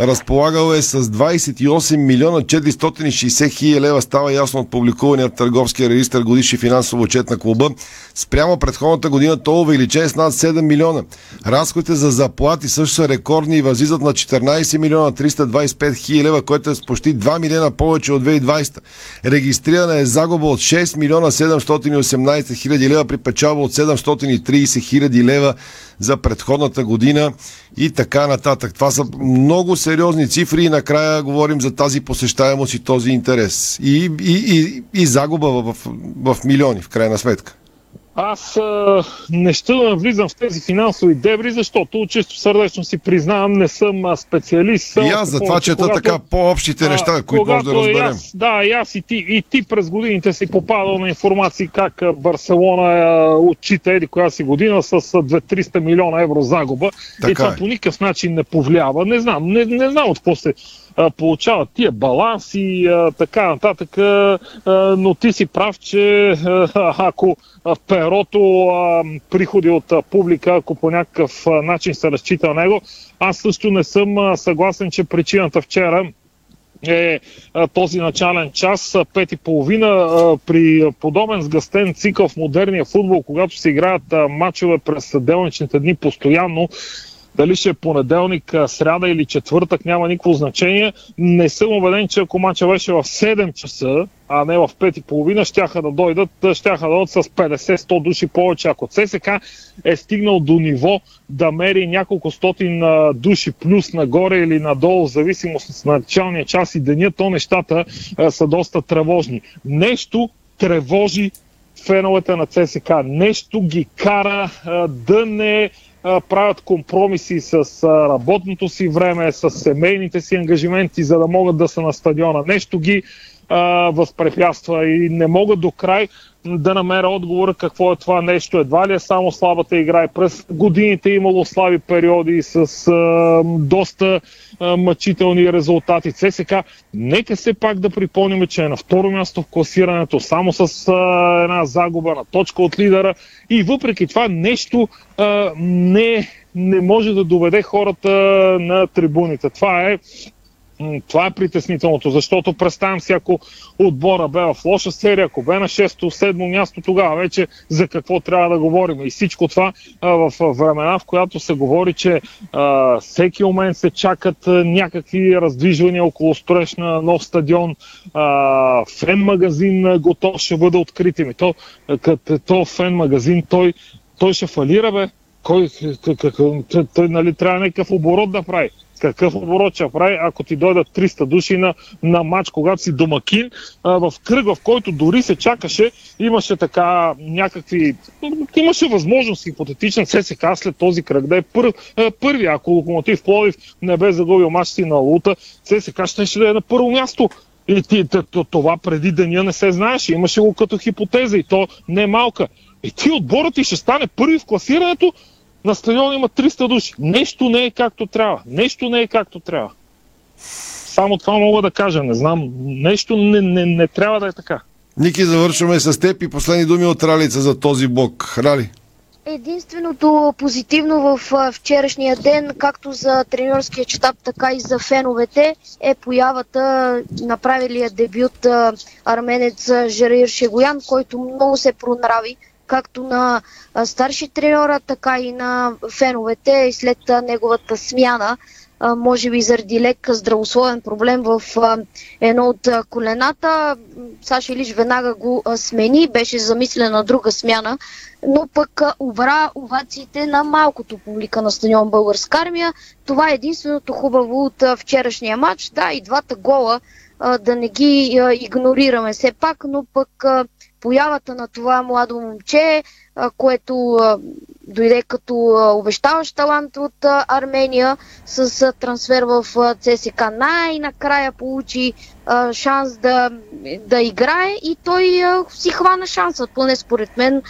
Разполагал е с 28 милиона 460 хиляди лева. Става ясно от публикувания търговския регистр годишни финансов отчет на клуба. Спрямо предходната година то увеличение с над 7 милиона. Разходите за заплати също са рекордни и възлизат на 14 милиона 325 хиляди лева, което е с почти 2 милиона повече от 2020. Регистрирана е загуба от 6 милиона 718 хиляди лева при печалба от 730 хиляди лева за предходната година и така нататък. Това са много сериозни цифри и накрая говорим за тази посещаемост и този интерес. И, и, и, и загуба в, в, милиони, в крайна сметка. Аз а, не ще да навлизам в тези финансови дебри, защото чисто сърдечно си признавам, не съм а, специалист. И аз за това чета когато, така по-общите неща, които може да разберем. Аз, да, и аз и ти, и ти през годините си попадал на информации как Барселона а, отчита еди коя си година с 2-300 милиона евро загуба. Така и това е. по никакъв начин не повлиява. Не знам, не, не знам от какво се получават тия баланси, а, така нататък, а, но ти си прав, че а, ако перото а, приходи от а, публика, ако по някакъв а, начин се разчита него, аз също не съм а, съгласен, че причината вчера е а, този начален час, пет и половина, при подобен сгъстен цикъл в модерния футбол, когато се играят а, матчове през делничните дни постоянно, дали ще е понеделник, сряда или четвъртък, няма никакво значение. Не съм убеден, че ако мача беше в 7 часа, а не в 5 и половина, щяха да дойдат, щяха да дойдат с 50-100 души повече. Ако ЦСК е стигнал до ниво да мери няколко стотин души плюс нагоре или надолу, в зависимост на началния час и деня, то нещата са доста тревожни. Нещо тревожи феновете на ЦСК. Нещо ги кара да не правят компромиси с работното си време, с семейните си ангажименти, за да могат да са на стадиона. Нещо ги а, възпрепятства и не могат до край да намеря отговора какво е това нещо. Едва ли е само слабата игра и през годините е имало слаби периоди с а, доста а, мъчителни резултати. ЦСК, нека се пак да припомним, че е на второ място в класирането, само с а, една загуба на точка от лидера и въпреки това нещо а, не, не може да доведе хората на трибуните. Това е това е притеснителното, защото представям си, ако отбора бе в лоша серия, ако бе на 6-7 място, тогава вече за какво трябва да говорим. И всичко това а, в времена, в която се говори, че а, всеки момент се чакат някакви раздвижвания около строеж на нов стадион, а, фен магазин готов ще бъде открит. Ами то, като то фен магазин, той, той ще фалира, бе. Кой, как, как, той нали, трябва някакъв оборот да прави какъв оборот ще прави, ако ти дойдат 300 души на, на матч, когато си домакин, а, в кръг, в който дори се чакаше, имаше така някакви... Имаше възможност хипотетична ССК след този кръг да е пър, първи. Ако Локомотив Пловив не бе загубил матч си на Лута, ССК ще, ще да е на първо място. И ти, това преди деня не се знаеше. Имаше го като хипотеза и то не е малка. И ти отборът ти ще стане първи в класирането, на стадиона има 300 души. Нещо не е както трябва. Нещо не е както трябва. Само това мога да кажа. Не знам. Нещо не, не, не трябва да е така. Ники, завършваме с теб и последни думи от Ралица за този блок. Рали? Единственото позитивно в вчерашния ден, както за тренерския щаб, така и за феновете, е появата направилия дебют арменец Жерир Шегоян, който много се пронрави както на старши треньора, така и на феновете след неговата смяна. Може би заради лек здравословен проблем в едно от колената. Саша Илич веднага го смени, беше замислена друга смяна, но пък обра овациите на малкото публика на стадион Българска армия. Това е единственото хубаво от вчерашния матч. Да, и двата гола да не ги игнорираме все пак, но пък появата на това младо момче, което дойде като обещаващ талант от Армения с трансфер в ЦСК. Най-накрая получи шанс да, да играе и той си хвана шанса. Поне според мен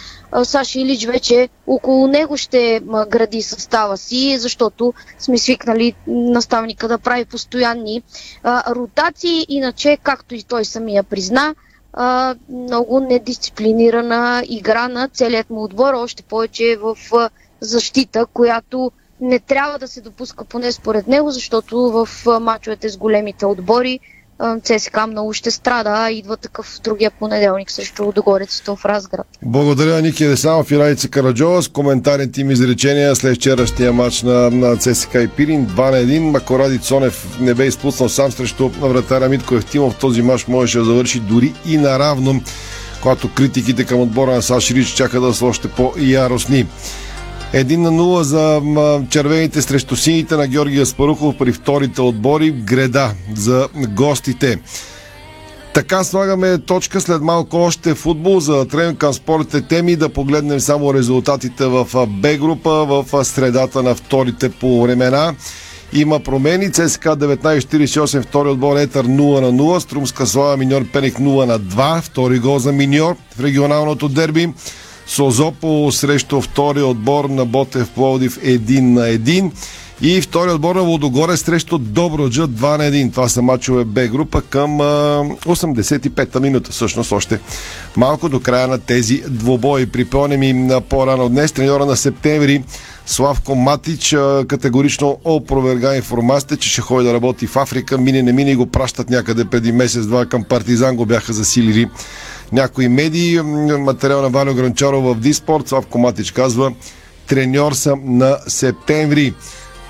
Саши Илич вече около него ще гради състава си, защото сме свикнали наставника да прави постоянни ротации. Иначе, както и той самия призна, а, много недисциплинирана игра на целият му отбор, още повече в а, защита, която не трябва да се допуска поне според него, защото в мачовете с големите отбори ЦСКА много ще страда, идва такъв другия понеделник срещу Лудогорецето в Разград. Благодаря Ники Десанов и Райца Караджова с коментарните им изречения след вчерашния матч на, на ЦСКА и Пирин 2 на 1. Макоради Цонев не бе изпуснал сам срещу вратаря Митко Евтимов. Този матч можеше да завърши дори и наравно, когато критиките към отбора на Саш Рич чака да са още по-яростни. 1 на 0 за червените срещу сините на Георгия Спарухов при вторите отбори. Греда за гостите. Така слагаме точка след малко още футбол, за да тренем към спортните теми да погледнем само резултатите в Б група в средата на вторите по времена. Има промени. ЦСКА 1948, втори отбор Етър 0 на 0. Струмска слава Миньор Пеник 0 на 2. Втори гол за Миньор в регионалното дерби. Созопол срещу втори отбор на Ботев Пловдив 1 на 1. И втори отбор на Водогоре срещу Доброджа 2 на 1. Това са мачове Б група към 85-та минута. Всъщност още малко до края на тези двобои. Припомням им по-рано днес треньора на септември Славко Матич категорично опроверга информацията, че ще ходи да работи в Африка. Мине не мине и го пращат някъде преди месец-два към Партизан го бяха засилили някои медии. Материал на Валио Гранчаров в Диспорт. Славко Матич казва треньор съм на септември.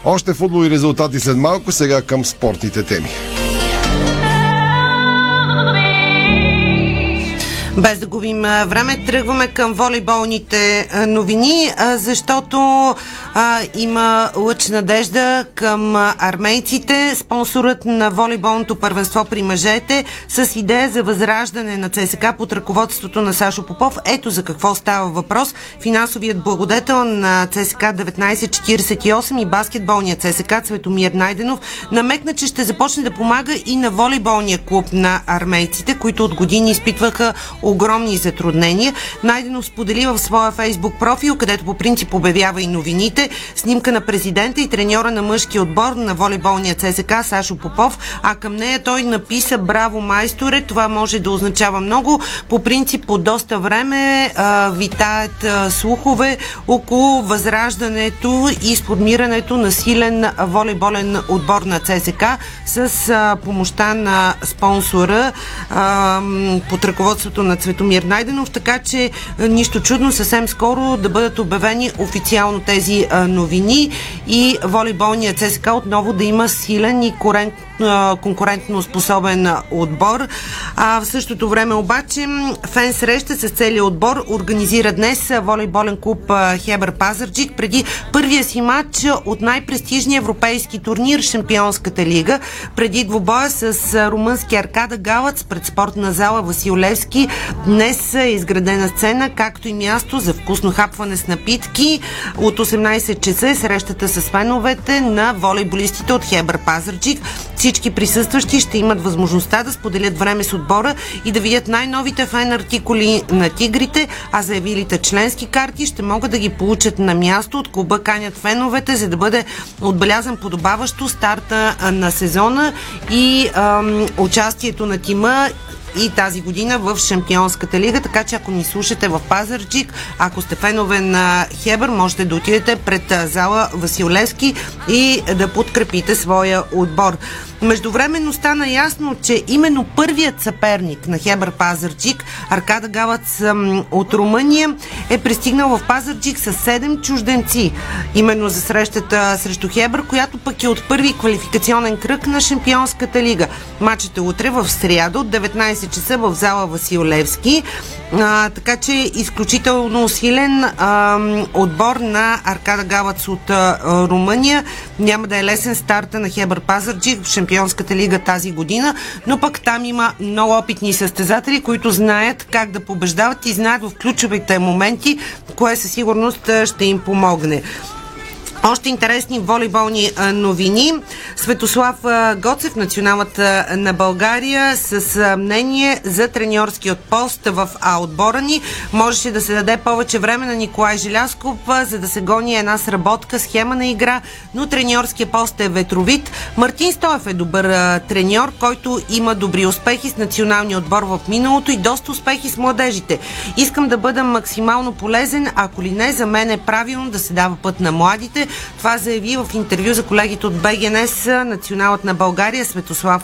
Още футбол резултати след малко, сега към спортните теми. Без да губим време, тръгваме към волейболните новини, защото има лъч надежда към армейците. Спонсорът на волейболното първенство при мъжете с идея за възраждане на ЦСК под ръководството на Сашо Попов. Ето за какво става въпрос. Финансовият благодетел на ЦСК 1948 и баскетболният ЦСК Цветомир Найденов намекна, че ще започне да помага и на волейболния клуб на армейците, които от години изпитваха огромни затруднения. Найденов сподели в своя фейсбук профил, където по принцип обявява и новините, снимка на президента и треньора на мъжки отбор на волейболния ЦСК Сашо Попов, а към нея той написа Браво майсторе, това може да означава много. По принцип по доста време а, витаят а, слухове около възраждането и сформирането на силен волейболен отбор на ЦСК с а, помощта на спонсора а, под ръководството на Цветомир Найденов, така че нищо чудно съвсем скоро да бъдат обявени официално тези новини и волейболният ЦСК отново да има силен и корент конкурентно способен отбор. А в същото време обаче фен среща с целият отбор организира днес волейболен клуб Хебър Пазарджик преди първия си матч от най-престижния европейски турнир Шампионската лига. Преди двубоя с румънски Аркада Галац пред спортна зала Васил Левски. Днес е изградена сцена, както и място за вкусно хапване с напитки. От 18 часа е срещата с феновете на волейболистите от Хебър Пазарджик. Всички присъстващи ще имат възможността да споделят време с отбора и да видят най-новите фен артикули на тигрите, а заявилите членски карти ще могат да ги получат на място. От клуба канят феновете, за да бъде отбелязан подобаващо старта на сезона и ам, участието на тима и тази година в Шампионската лига, така че ако ни слушате в Пазарчик, ако сте фенове на Хебър, можете да отидете пред зала Василевски и да подкрепите своя отбор. Междувременно стана ясно, че именно първият съперник на Хебър Пазарчик, Аркада Галац от Румъния, е пристигнал в Пазарчик с 7 чужденци. Именно за срещата срещу Хебър, която пък е от първи квалификационен кръг на Шампионската лига. Матчът е утре в сряда от 19 часа в зала Васил Левски. А, така че изключително усилен а, отбор на Аркада Галац от а, Румъния. Няма да е лесен старта на Хебър Пазарджик в лига тази година, но пък там има много опитни състезатели, които знаят как да побеждават и знаят в ключовите моменти, кое със сигурност ще им помогне. Още интересни волейболни новини. Светослав Гоцев, националната на България, с мнение за треньорски пост в А отбора ни. Можеше да се даде повече време на Николай Желясков, за да се гони една сработка, схема на игра, но треньорския пост е ветровит. Мартин Стоев е добър треньор, който има добри успехи с националния отбор в миналото и доста успехи с младежите. Искам да бъда максимално полезен, ако ли не, за мен е правилно да се дава път на младите, това заяви в интервю за колегите от БГНС националът на България Светослав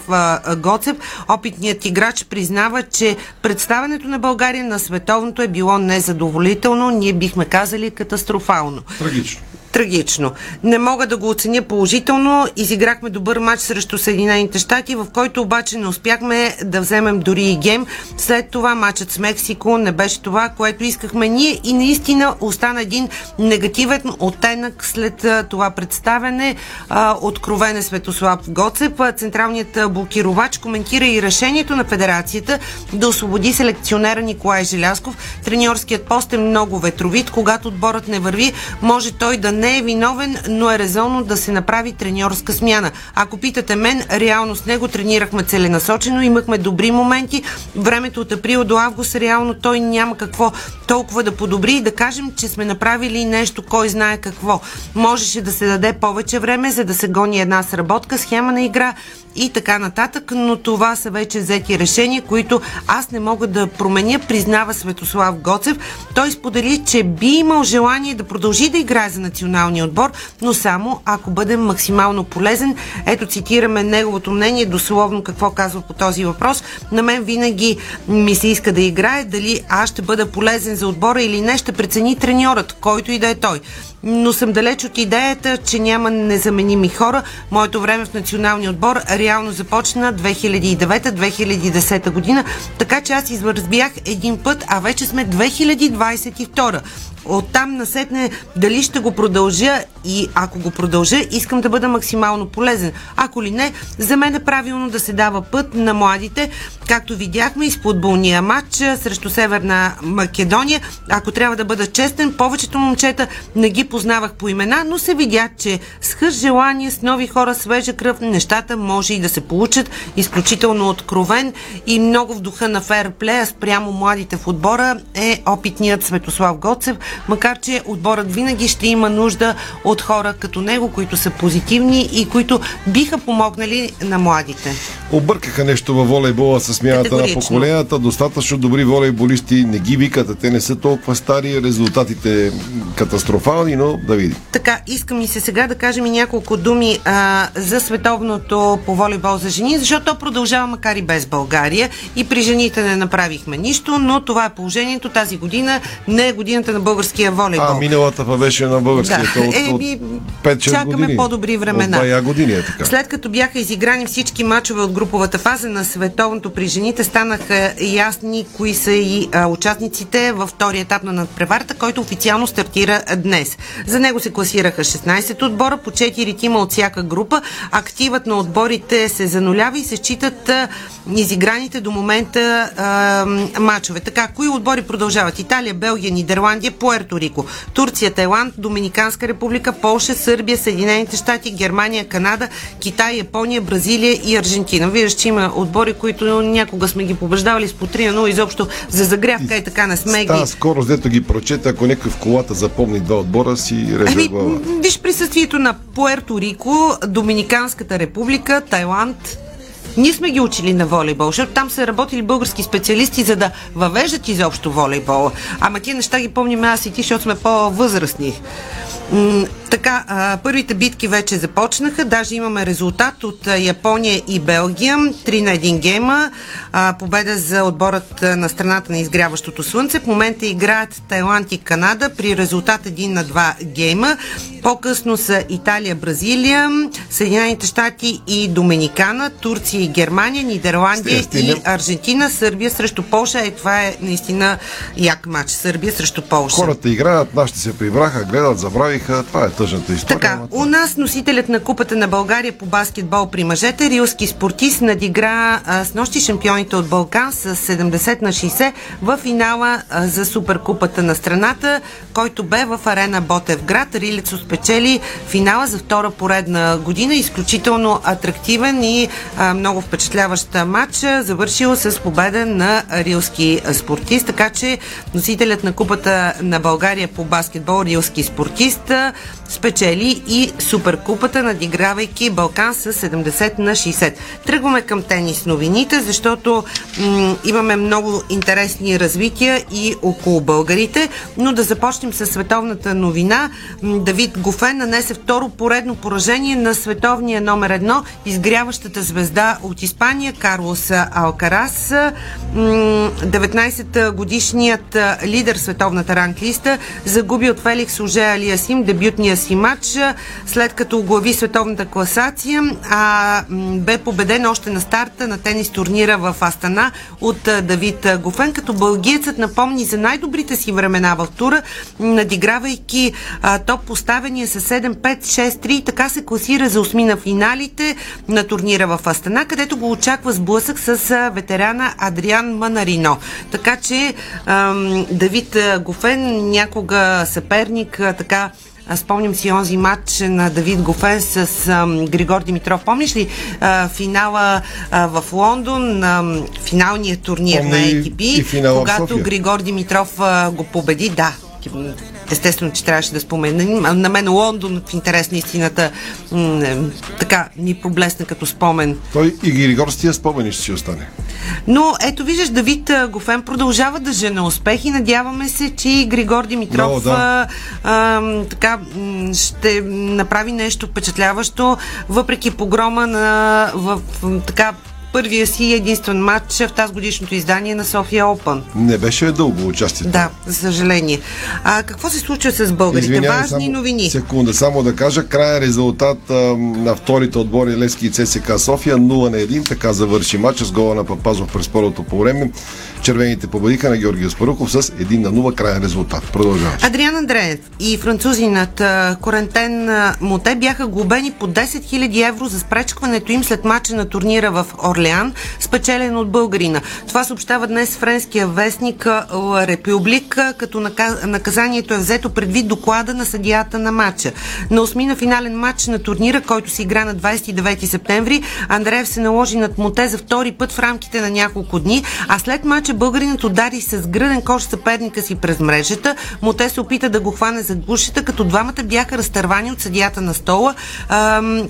Гоцев. Опитният играч признава, че представенето на България на световното е било незадоволително, ние бихме казали катастрофално. Трагично трагично. Не мога да го оценя положително. Изиграхме добър матч срещу Съединените щати, в който обаче не успяхме да вземем дори и гем. След това матчът с Мексико не беше това, което искахме ние и наистина остана един негативен оттенък след това представене. Откровен е Светослав Гоцев. Централният блокировач коментира и решението на федерацията да освободи селекционера Николай Желясков. Треньорският пост е много ветровит. Когато отборът не върви, може той да не не е виновен, но е резонно да се направи треньорска смяна. Ако питате мен, реално с него тренирахме целенасочено, имахме добри моменти. Времето от април до август реално той няма какво толкова да подобри и да кажем, че сме направили нещо, кой знае какво. Можеше да се даде повече време, за да се гони една сработка, схема на игра и така нататък, но това са вече взети решения, които аз не мога да променя, признава Светослав Гоцев. Той сподели, че би имал желание да продължи да играе за националния отбор, но само ако бъде максимално полезен. Ето цитираме неговото мнение, дословно какво казва по този въпрос. На мен винаги ми се иска да играе, дали аз ще бъда полезен за отбора или не, ще прецени треньорът, който и да е той но съм далеч от идеята, че няма незаменими хора. Моето време в националния отбор реално започна 2009-2010 година, така че аз извързбях един път, а вече сме 2022 оттам насетне дали ще го продължа и ако го продължа, искам да бъда максимално полезен. Ако ли не, за мен е правилно да се дава път на младите, както видяхме и с футболния матч срещу Северна Македония. Ако трябва да бъда честен, повечето момчета не ги познавах по имена, но се видя, че с хъж желание, с нови хора, свежа кръв, нещата може и да се получат. Изключително откровен и много в духа на фейрплея спрямо младите в отбора е опитният Светослав Гоцев, макар че отборът винаги ще има нужда от хора като него, които са позитивни и които биха помогнали на младите. Объркаха нещо във волейбола с смяната на поколенията. Достатъчно добри волейболисти не ги викат, те не са толкова стари. Резултатите катастрофални, но да видим. Така, искам и се сега да кажем и няколко думи а, за световното по волейбол за жени, защото то продължава макар и без България. И при жените не направихме нищо, но това е положението тази година. Не е годината на българския волейбол. А, миналата беше на българския. Да. От, е, би, 5 чакаме години. по-добри времена. От години е така. След като бяха изиграни всички мачове от груповата фаза на световното при жените, станаха ясни кои са и а, участниците във втория етап на надпреварата, който официално стартира днес. За него се класираха 16 отбора, по 4 тима от всяка група. Активът на отборите се занулява и се считат а, изиграните до момента а, мачове. Така, кои отбори продължават? Италия, Белгия, Нидерландия, Пуерто Рико, Турция, Тайланд, Доминиканска република, Полша, Сърбия, Съединените щати, Германия, Канада, Китай, Япония, Бразилия и Аржентина. Виждаш, че има отбори, които някога сме ги побеждавали с по 3 но изобщо за загрявка и така не сме ги. скоро, дето ги прочета, ако някой в колата запомни два отбора, си реже ами, глава. Виж присъствието на Пуерто Рико, Доминиканската република, Тайланд, ние сме ги учили на волейбол, защото там са работили български специалисти, за да въвеждат изобщо волейбола. Ама тия неща ги помним аз и ти, защото сме по-възрастни. Така, а, първите битки вече започнаха. Даже имаме резултат от а, Япония и Белгия. 3 на 1 гейма. А, победа за отборът а, на страната на изгряващото слънце. В момента играят Тайланд и Канада при резултат 1 на 2 гейма. По-късно са Италия, Бразилия, Съединените щати и Доминикана, Турция и Германия, Нидерландия и Аржентина, Сърбия срещу Полша. Е, това е наистина як матч. Сърбия срещу Полша. Хората играят, нашите се прибраха, гледат, забравиха. Това е тъжната история. Така, у нас носителят на Купата на България по баскетбол при мъжете, рилски спортист, надигра а, с нощи шампионите от Балкан с 70 на 60 в финала а, за Суперкупата на страната, който бе в арена Ботев град. Рилецо спечели финала за втора поредна година. Изключително атрактивен и а, много впечатляващ матч, завършил с победа на рилски спортист. Така че носителят на Купата на България по баскетбол, рилски спортист, спечели и Суперкупата, надигравайки Балкан с 70 на 60. Тръгваме към тенис новините, защото м- имаме много интересни развития и около българите, но да започнем с световната новина. Давид Гофен нанесе второ поредно поражение на световния номер едно, изгряващата звезда от Испания Карлос Алкарас. М- 19-годишният лидер световната ранглиста загуби от Феликс Оже Алиасим дебютния си матч, след като оглави световната класация, а бе победен още на старта на тенис турнира в Астана от Давид Гофен, като бългиецът напомни за най-добрите си времена в тура, надигравайки топ поставения с 7-5-6-3 и така се класира за осми на финалите на турнира в Астана, където го очаква сблъсък с ветерана Адриан Манарино. Така че ам, Давид Гофен, някога съперник, така Спомням си онзи матч на Давид Гофен с ам, Григор Димитров. Помниш ли а, финала а, в Лондон, а, финалният турнир Помня на и- ATP, и финала в когато. Григор Димитров а, го победи? Да. Естествено, че трябваше да спомена. На мен Лондон, в интерес на истината, м- така ни проблесна като спомен. Той и Григор с тия спомени ще си остане. Но ето виждаш, Давид Гофен продължава да жене успехи. Надяваме се, че и Григор Димитров Много, да. а, а, така, ще направи нещо впечатляващо, въпреки погрома на в, така, първия си единствен матч в тази годишното издание на София Опен. Не беше дълго участието. Да, за съжаление. А какво се случва с българите? Извинявай, Важни само новини. Секунда, само да кажа, крайен резултат а, на вторите отбори Лески и ЦСКА София 0 на 1, така завърши матча с гола на Папазов през първото по време. Червените победиха на Георгия Спаруков с 1 на 0 крайен резултат. Продължаваш. Адриан Андреев и французинът Корентен Моте бяха глобени по 10 000 евро за спречкването им след мача на турнира в Орлеан, спечелен от българина. Това съобщава днес френския вестник Ла Републик, а, като нака- наказанието е взето предвид доклада на съдията на матча. На осми на финален матч на турнира, който се игра на 29 септември, Андреев се наложи над Моте за втори път в рамките на няколко дни, а след матча българинът удари с гръден кош съперника си през мрежата. Моте се опита да го хване за гушата, като двамата бяха разтървани от съдията на стола,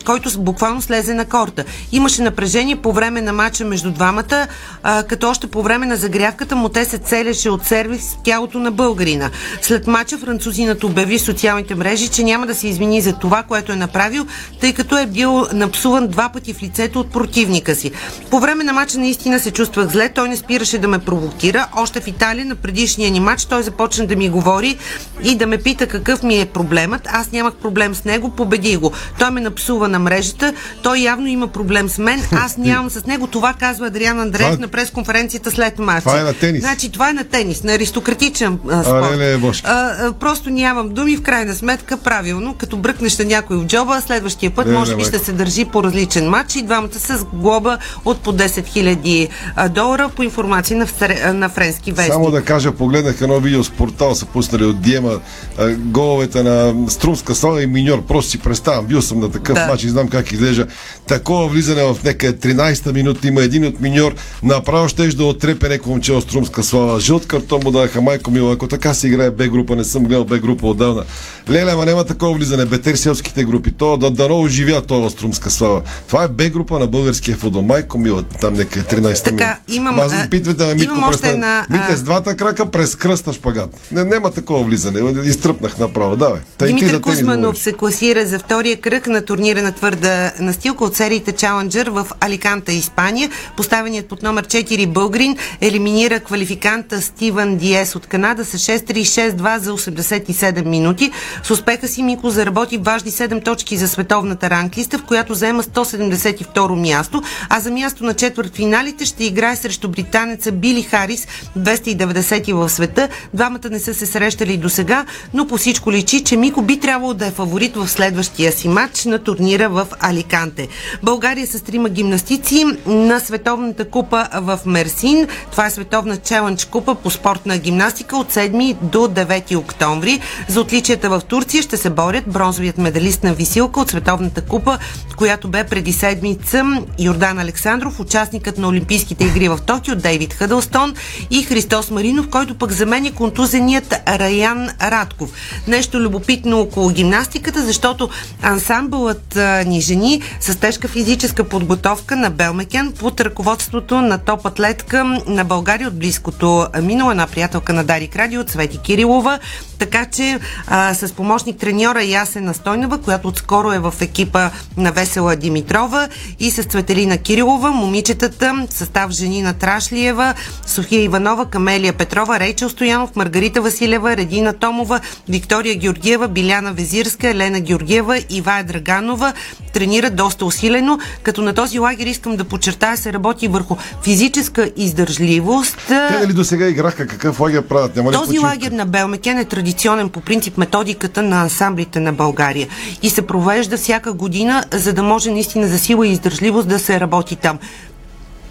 който буквално слезе на корта. Имаше напрежение по време на матча между двамата, а, като още по време на загрявката Моте се целеше от сервис в тялото на българина. След матча французинът обяви в социалните мрежи, че няма да се извини за това, което е направил, тъй като е бил напсуван два пъти в лицето от противника си. По време на матча наистина се чувствах зле, той не спираше да ме провокира. Още в Италия на предишния ни матч той започна да ми говори и да ме пита какъв ми е проблемът. Аз нямах проблем с него, победи го. Той ме напсува на мрежата, той явно има проблем с мен, аз нямам с него. Това казва Адриан Андреев Това- на пресконференцията след матча. Това е на тенис. Значи това е на тенис, на аристократичен а, спорт. А, не, не. А, просто нямам думи, в крайна сметка правилно, като бръкнеш на някой в джоба, следващия път Не, не, може би майко. ще се държи по различен матч и двамата с глоба от по 10 000 а, долара по информация на, а, на френски вестник. Само да кажа, погледнах едно видео с портал, са пуснали от Диема а, головете на Струмска слава и Миньор. Просто си представям, бил съм на такъв Да. матч и знам как изглежда. Такова влизане в нека 13-та минута има един от миньор. Направо ще да отрепе неко момче от Струмска слава. Жълт картон му даха майко мило. Ако така си играе Б група, не съм гледал Б група отдавна. Леле, ама няма такова влизане. Бетер селските групи. То да дано оживя това Струмска слава. Това е Б група на българския футбол. Майко мило, там нека е 13 Така, имам, Аз питвате ме, Митко, още една... Мите с двата крака през кръста шпагат. Не, няма такова влизане. Изтръпнах направо. Давай. Та, Димитър Кузманов се класира за втория кръг на турнира на твърда настилка от сериите Challenger в Аликанта, Испания. Поставеният под номер 4 българин елиминира квалификанта Стивън Диес от Канада с 6-3-6-2 за 87 минути. С успеха си Мико заработи важни 7 точки за световната ранглиста, в която заема 172 място, а за място на четвърт финалите ще играе срещу британеца Били Харис, 290 в света. Двамата не са се срещали до сега, но по всичко личи, че Мико би трябвало да е фаворит в следващия си матч на турнира в Аликанте. България с трима гимнастици на Световната купа в Мерсин. Това е Световна челендж купа по спортна гимнастика от 7 до 9 октомври. За отличията в Турция ще се борят бронзовият медалист на висилка от Световната купа, която бе преди седмица Йордан Александров, участникът на Олимпийските игри в Токио, Дейвид Хъдълстон и Христос Маринов, който пък заменя контузеният Раян Радков. Нещо любопитно около гимнастиката, защото ансамбълът ни жени с тежка физическа подготовка на Белмекен под ръководството на топ атлетка на България от близкото минало, една приятелка на Дарик Радио, Цвети Кирилова. Така че а, с помощник треньора Ясена Стойнова, която отскоро е в екипа на Весела Димитрова и с Цветелина Кирилова, момичетата, състав жени на Трашлиева, София Иванова, Камелия Петрова, Рейчел Стоянов, Маргарита Василева, Редина Томова, Виктория Георгиева, Биляна Везирска, Елена Георгиева, Ивая Драганова тренират доста усилено, като на този лагер искам да подчертая се работи върху физическа издържливост. Те дали до сега играха какъв лагер правят? Няма ли този почивка? лагер на Белмекен е традиционен по принцип методиката на ансамблите на България и се провежда всяка година, за да може наистина за сила и издържливост да се работи там.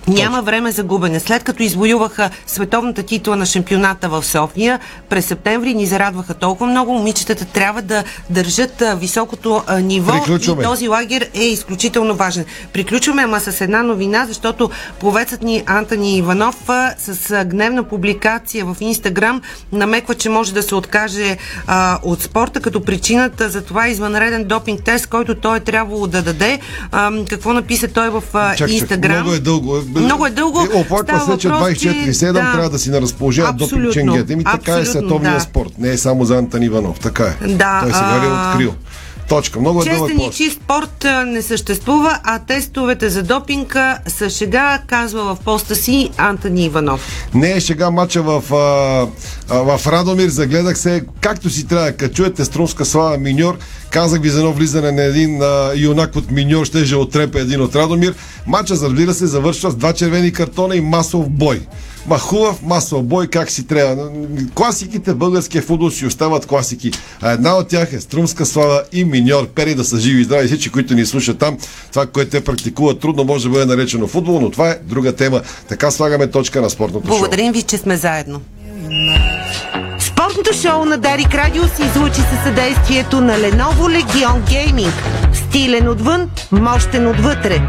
Няма време за губене. След като извоюваха световната титла на шампионата в София, през септември ни зарадваха толкова много. Момичетата трябва да държат високото ниво Приключваме. и този лагер е изключително важен. Приключваме, ама с една новина, защото повецът ни Антони Иванов с гневна публикация в Инстаграм намеква, че може да се откаже а, от спорта, като причината за това е извънреден допинг тест, който той е трябвало да даде. А, какво написа той в а, чак, Инстаграм? много е дълго. Много е дълго. Е, Оплаква се, че въпрос, 24-7 да. трябва да си на разположение допинг Абсолютно. ченгета. Ми така е световния да. спорт. Не е само за Антон Иванов. Така е. Да, Той сега е а, открил. Точка. Много е Честен и чист спорт не съществува, а тестовете за допинга са шега, казва в поста си Антони Иванов. Не е шега мача в, а, в Радомир. Загледах се както си трябва. Като чуете Струмска слава Миньор, казах ви за едно влизане на един а, юнак от Миньор, ще же отрепе един от Радомир. Мача, разбира се, завършва с два червени картона и масов бой. Ма хубав масов бой, как си трябва. Класиките в българския футбол си остават класики. А една от тях е Струмска слава и Миньор. Пери да са живи и здрави всички, които ни слушат там. Това, което те практикуват, трудно може да бъде наречено футбол, но това е друга тема. Така слагаме точка на спортното шоу. Благодарим ви, че сме заедно. Спортното шоу на Дарик Радио се излучи със съдействието на Lenovo Legion Gaming. Стилен отвън, мощен отвътре.